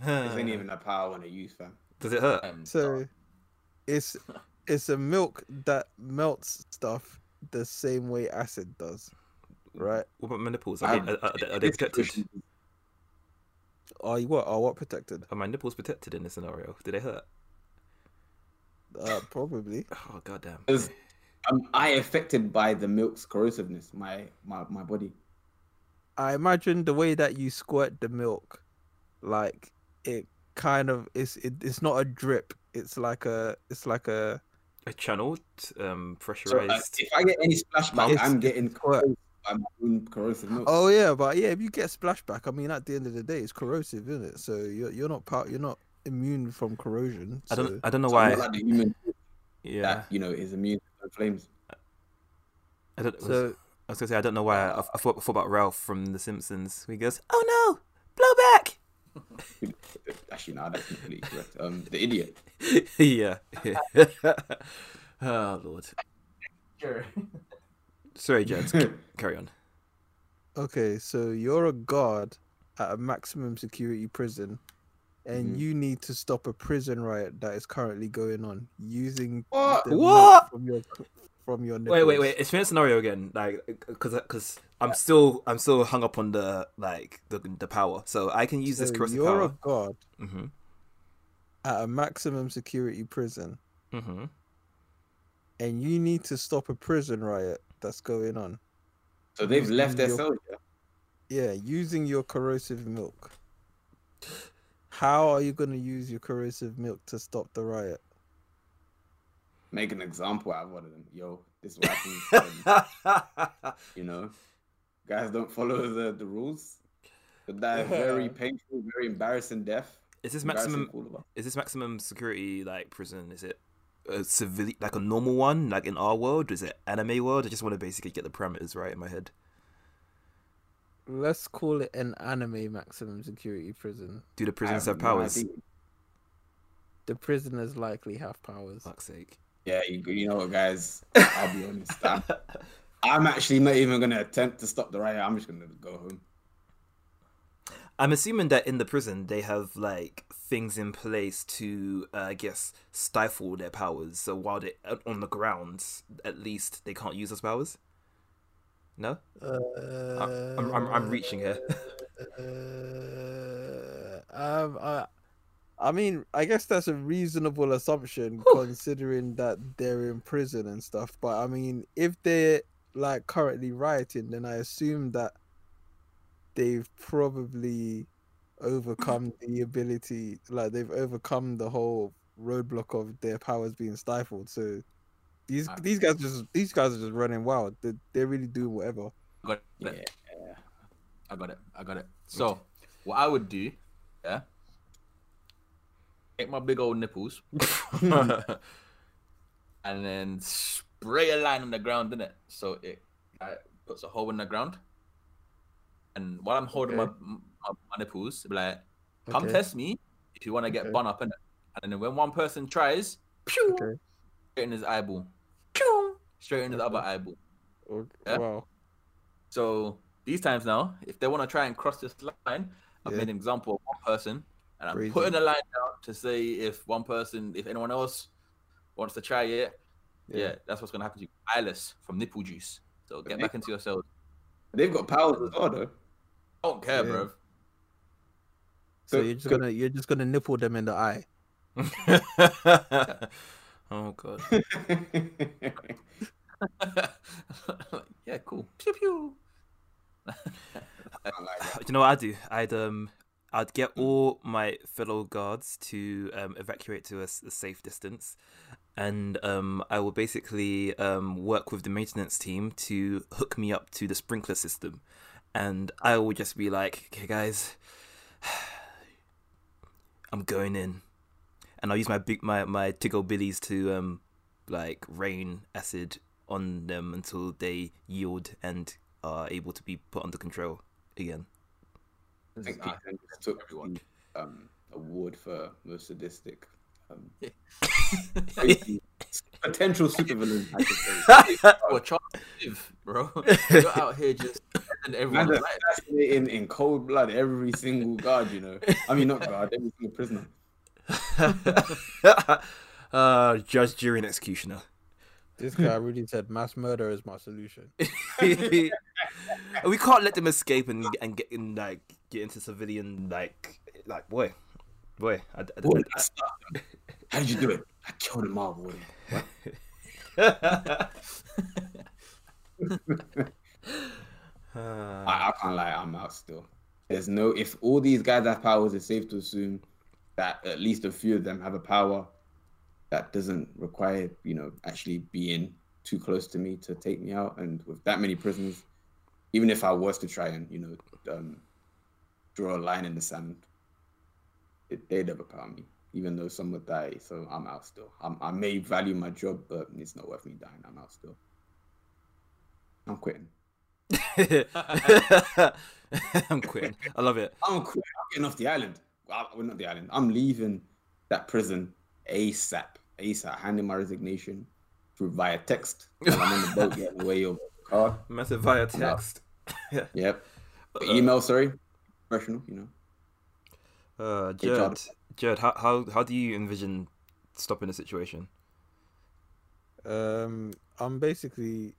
This ain't even a power when I use, fam. Does it hurt? um, So it's it's a milk that melts stuff the same way acid does, right? What about my nipples? Are, they, are, are, they- are they protected? Are you what? Are what protected? Are my nipples protected in this scenario? Do they hurt? Uh, probably. Oh goddamn! Is am I affected by the milk's corrosiveness? My my my body. I imagine the way that you squirt the milk, like it kind of it's it, it's not a drip. It's like a it's like a A channeled, um, So uh, pressurized. if I get any splashback, It's- I'm getting squirt. corrosed by corrosive milk. Oh yeah, but yeah, if you get splashback, I mean, at the end of the day, it's corrosive, isn't it? So you're you're not part, you're not immune from corrosion. I don't. I don't know So why. like the human yeah. that you know is immune to the flames. I don't. So I was gonna say I don't know why. I, I thought, I thought about Ralph from The Simpsons. He goes, "Oh no, blow back." Actually, no, that's completely correct. Um, the idiot. yeah. oh lord. Sure. Sorry, Jed. Carry on. okay, so you're a guard at a maximum security prison, and Mhm. you need to stop a prison riot that is currently going on using What? the milk What? from your from your Wait, wait, nipples. wait. Explain the scenario again, like, because because I'm still I'm still hung up on the like the the power. So I can use this So corrosive you're a power. guard Mm-hmm. at a maximum security prison, Mm-hmm. and you need to stop a prison riot that's going on. So they've left their Your- cells. yeah? Yeah, using your corrosive milk. How are you going to use your corrosive milk to stop the riot? Make an example out of one of them. Yo, this is what happens. when, you know, guys don't follow the, the rules. But that very painful, very embarrassing death. Is this maximum? for all of us. Is this maximum security like prison? Is it a civil like a normal one, like in our world? Is it anime world? I just want to basically get the parameters right in my head. Let's call it an anime maximum security prison. Do the prisoners have no powers? idea. The prisoners likely have powers. Fuck's sake. Yeah, you, you know what, guys? I'll be honest. I'm, I'm actually not even going to attempt to stop the riot. I'm just going to go home. I'm assuming that in the prison they have like things in place to, uh, I guess, stifle their powers. So while they're on the ground, at least they can't use those powers. No, Uh, I'm, I'm, I'm reaching here. Uh, um, I, I mean, I guess that's a reasonable assumption Whew. considering that they're in prison and stuff. But I mean, if they're like currently rioting, then I assume that they've probably overcome mm. the ability, like they've overcome the whole roadblock of their powers being stifled. So these I- these guys just these guys are just running wild. They they're really do whatever. got it. Yeah. I got it. I got it. So, what I would do, yeah, take my big old nipples and then spray a line on the ground, in it, So it like, puts a hole in the ground. And while I'm holding my, Okay. my my nipples, be like, come Okay. test me if you want to get Okay. bun up, innit? And then when one person tries, pew, Okay. straight in his eyeball, pew, straight in his other eyeball. Okay. Yeah. Wow. So these times now, if they want to try and cross this line, I've Yeah. made an example of one person, and I'm Crazy. putting a line down to see if one person, if anyone else wants to try it, Yeah, that's what's gonna happen to you. Eyeless from nipple juice. So get back into your cells. They've got powers as well, though. I don't care, Yeah. bro. So So- you're just so- gonna you're just gonna nipple them in the eye. oh god. yeah, cool. Pew pew. Like. Do you know what I'd do? I'd um I'd get all my fellow guards to um, evacuate to a safe distance, and um, I will basically um, work with the maintenance team to hook me up to the sprinkler system, and I will just be like, "Okay, guys, I'm going in," and I'll use my big my my tickle billies to um like rain acid on them until they yield and are able to be put under control again. I This think is just took everyone. the um, award for most sadistic. Um, Yeah. crazy potential supervillain. I could say. Well, try to live, bro. You're out here just and everyone. Man, assassinating in cold blood every single guard, you know. I mean, not guard, every single prisoner. uh, judge, jury, and executioner. This guy really said mass murder is my solution. we can't let them escape and and get in like get into civilian like like boy, boy. I, I, Boy, I- How did you do it? I killed him all, I, I can't lie, I'm out still. There's no if all these guys have powers, it's safe to assume that at least a few of them have a power that doesn't require, you know, actually being too close to me to take me out. And with that many prisoners, even if I was to try and, you know, um, draw a line in the sand, it, they'd overpower me, even though some would die. So I'm out still. I'm, I may value my job, but it's not worth me dying. I'm out still. I'm quitting. I'm quitting. I love it. I'm quitting. I'm getting off the island. Well, well, not the island. I'm leaving that prison ASAP. ASAP. Handing my resignation through via text. I'm on the boat getting away over the car. Method via text. Yep. But email, sorry. Professional, you know. Uh, Hey, Jared, Jared, how, how how do you envision stopping the situation? Um, I'm basically.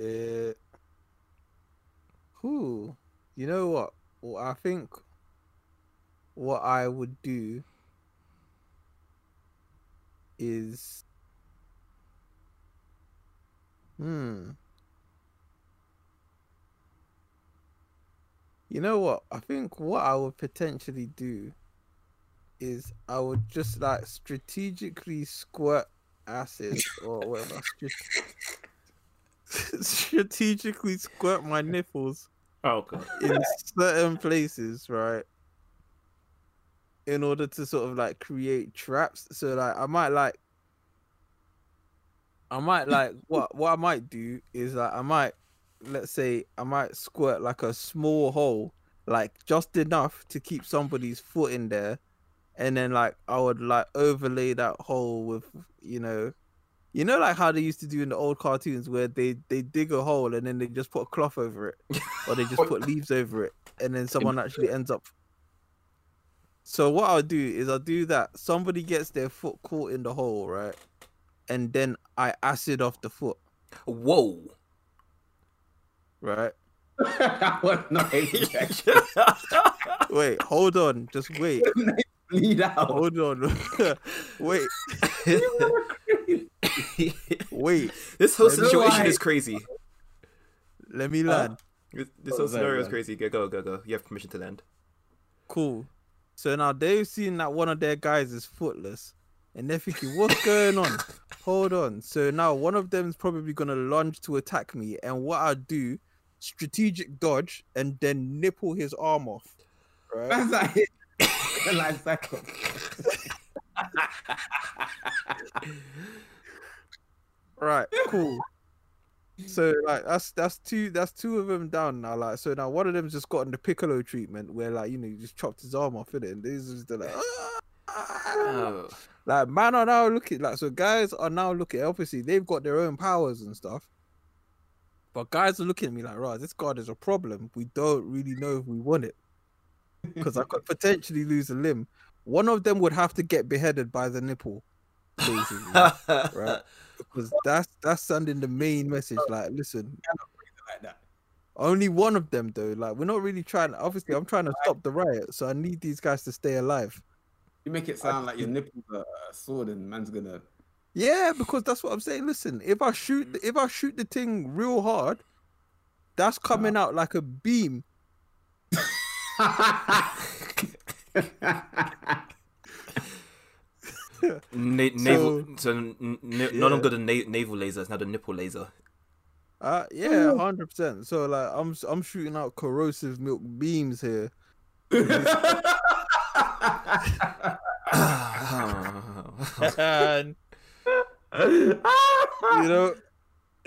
Uh, who, you know what? Well, I think what I would do is, hmm. You know what? I think what I would potentially do is I would just like strategically squirt acid or whatever. Strate- strategically squirt my nipples Oh god. in certain places, right? In order to sort of like create traps. So like I might like I might like what what I might do is like I might let's say I might squirt like a small hole, like just enough to keep somebody's foot in there, and then like I would like overlay that hole with you know you know like how they used to do in the old cartoons where they they dig a hole and then they just put a cloth over it or they just put leaves over it and then someone actually ends up so what i'll do is i'll do that. Somebody gets their foot caught in the hole right? And then i acid off the foot. Whoa. Right what? No, exactly. wait hold on just wait Bleed out. hold on wait wait this whole situation Why? is crazy. let me uh, land This, this whole scenario is crazy. Go, go, go, go. You have permission to land. cool so now they've seen that one of their guys is footless and they're thinking what's going on hold on so now one of them's probably gonna lunge to attack me and what i do strategic dodge and then nipple his arm off right That's like it. Life right cool so like that's that's two that's two of them down now like so now one of them's just gotten the piccolo treatment where like you know you just chopped his arm off in it and these is the like "Ah!" Oh. Like man are now looking like so guys are now looking obviously they've got their own powers and stuff. But guys are looking at me like, right, this card is a problem. We don't really know if we want it. Because I could potentially lose a limb. One of them would have to get beheaded by the nipple. basically, right? Because that's that's sending the main message. Like, listen, only one of them though. Like, we're not really trying. Obviously, I'm trying to stop the riot, so I need these guys to stay alive. You make it sound like your nipples are a sword and man's gonna. Yeah, because that's what I'm saying. Listen, if I shoot, the- if I shoot the thing real hard, that's coming out like a beam. Na- navel, So- so n- n- no longer the na- navel laser, it's now the nipple laser. Uh, yeah, hundred percent. So like, I'm s- I'm shooting out corrosive milk beams here. and you know,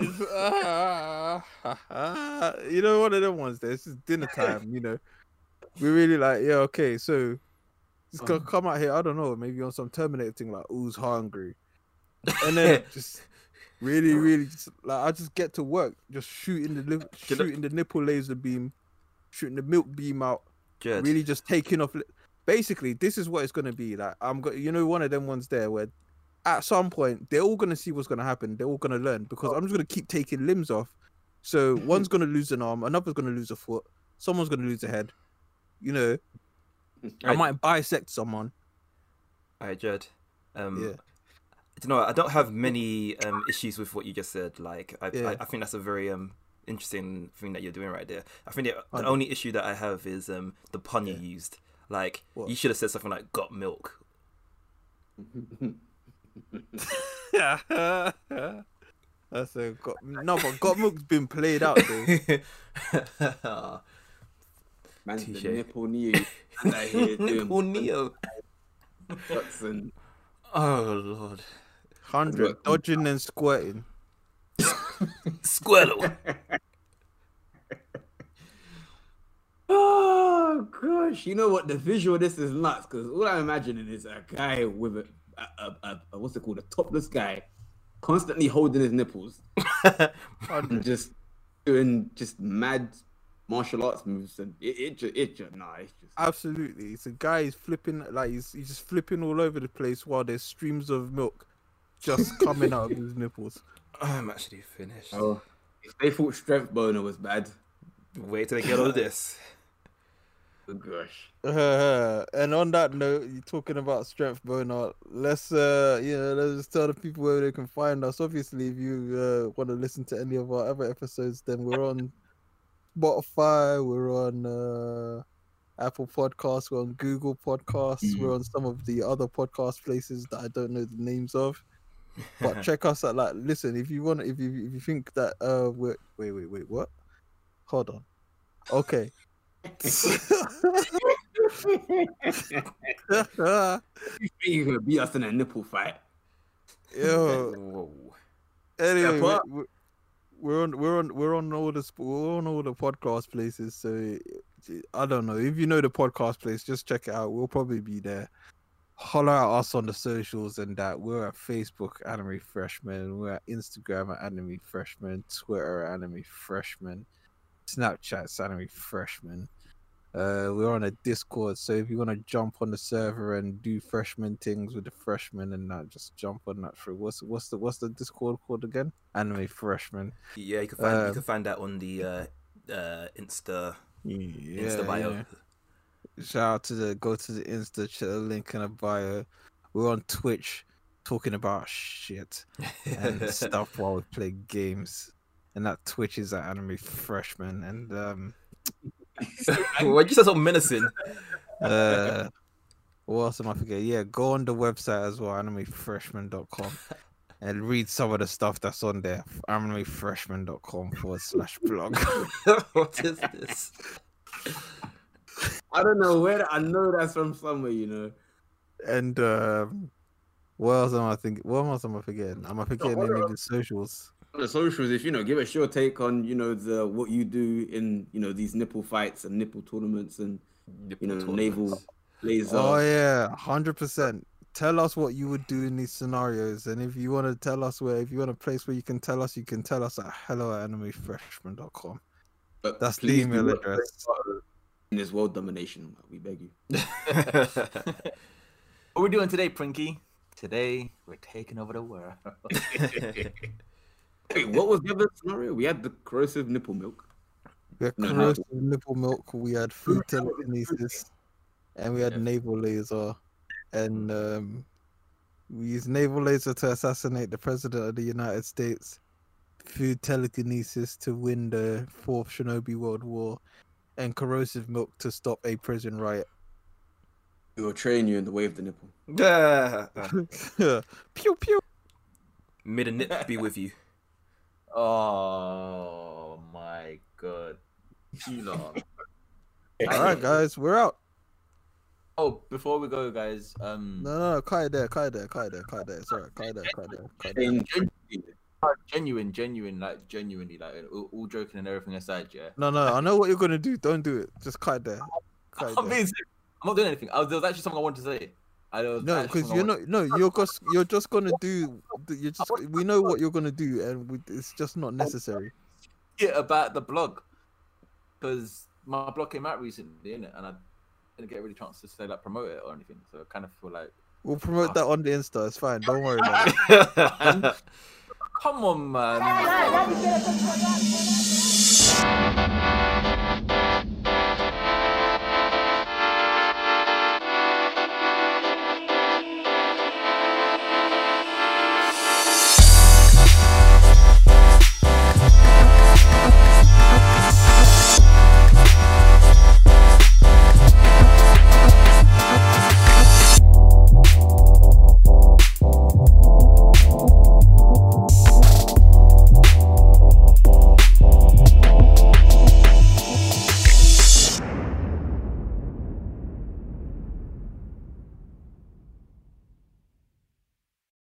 you know, one of them ones. There, this is dinner time. You know, we really like, yeah, okay. So it's gonna uh. come out here. I don't know, maybe on some Terminator thing, like who's hungry, and then just really, really, just like I just get to work, just shooting the know- shooting the nipple laser beam, shooting the milk beam out, Good. really just taking off. li- Basically, this is what it's gonna be like. I'm you know, one of them ones there where at some point they're all gonna see what's gonna happen. They're all gonna learn because I'm just gonna keep taking limbs off. So one's gonna lose an arm, another's gonna lose a foot, someone's gonna lose a head. You know, I Right. might bisect someone. Alright, Jed. Um, Yeah. you know, I don't have many um, issues with what you just said. Like, I, Yeah. I, I think that's a very um, interesting thing that you're doing right there. I think the, the only issue that I have is um, the pun you used. Like, What? you should have said something like "got milk." That's a got no, but got milk's been played out though. Man's Touche. the nipple Neo. And I Nipple doing Neo. shots Oh lord. Hundred dodging and squirting. Squirtle. Oh gosh, you know what? The visual of this is nuts because all I'm imagining is a guy with a, a, a, a, a what's it called, a topless guy, constantly holding his nipples and just doing just mad martial arts moves, and it it just it just nah, it's just Absolutely, it's a guy. He's flipping like he's, he's just flipping all over the place while there's streams of milk just coming out of his nipples. I'm actually finished. oh. If they thought strength boner was bad, Wait till they get all of this. Gosh. Uh, and on that note, you're talking about strength boner. Let's uh, you know, let's just tell the people where they can find us. Obviously, if you uh, want to listen to any of our other episodes, then we're on Spotify, we're on uh, Apple Podcasts, we're on Google Podcasts, we're on some of the other podcast places that I don't know the names of. But check us out. Like, listen, if you want, if you if you think that uh, we're wait, wait, wait, what? Hold on. Okay. You gonna beat us in a nipple fight? Yo, Whoa. anyway, Step up. we- we're on we're on we're on all the we're on all the podcast places. So I don't know if you know the podcast place, just check it out. We'll probably be there. Holler at us on the socials and that we're at Facebook Anime Freshmen, we're at Instagram at Anime Freshmen, Twitter Anime Freshmen, Snapchat's Anime Freshmen. Uh, we're on a Discord, so if you want to jump on the server and do freshman things with the freshmen and that, just jump on that through. What's what's the what's the Discord called again? Anime Freshmen. Yeah, you can find you Um, can find that on the uh, uh, Insta Yeah, Insta bio. yeah. Shout out to the go to the Insta check the link in the bio. We're on Twitch talking about shit and stuff while we play games. And that Twitch is at Anime Freshmen. And um Why'd you say so menacing? uh what else am I forgetting? Yeah, go on the website as well, animefreshmen.com and read some of the stuff that's on there. animefreshmen.com forward slash blog. what is this? I don't know where. I know that's from somewhere, you know. And um what else am I thinking? What else am I forgetting? Am I forgetting any of the socials? On the socials, if you know, give us your take on you know the what you do in you know these nipple fights and nipple tournaments and you know navel laser. Oh yeah, hundred percent. Tell us what you would do in these scenarios, and if you want to tell us where, if you want a place where you can tell us, you can tell us at hello at animefreshmen.com. But That's the please do email address. In this world domination, we beg you. What are we doing today, Pinky? Today we're taking over the world. Wait, what was the other scenario? We had the corrosive nipple milk. We had No, no. corrosive nipple milk. We had food telekinesis, and we had Yeah. navel laser, and um, we used navel laser to assassinate the president of the United States. Food telekinesis to win the fourth Shinobi World War, and corrosive milk to stop a prison riot. We will train you in the way of the nipple. Yeah. pew pew. May the nip be with you. Oh my god. Lot. All right, guys, we're out. Oh, before we go, guys, um, No, no, no, cut it there, cut it there, cut it there, cut it there. Cut it there, cut it there, cut it there. Train- genuine, genuine, like genuinely, like all, all joking and everything aside, yeah. No, no, I know what you're gonna do. Don't do it. Just cut it there. It I'm there. I'm not doing anything. I was, there was actually something I wanted to say. I don't. No, because you're not. No, you're just you're just gonna do. You're just. We know what you're gonna do, and we, it's just not necessary. Yeah, about the blog, because my blog came out recently, innit? and I didn't get really chance to say like promote it or anything. So I kind of feel like we'll promote that on the Insta. It's fine. Don't worry about it. Come on, man.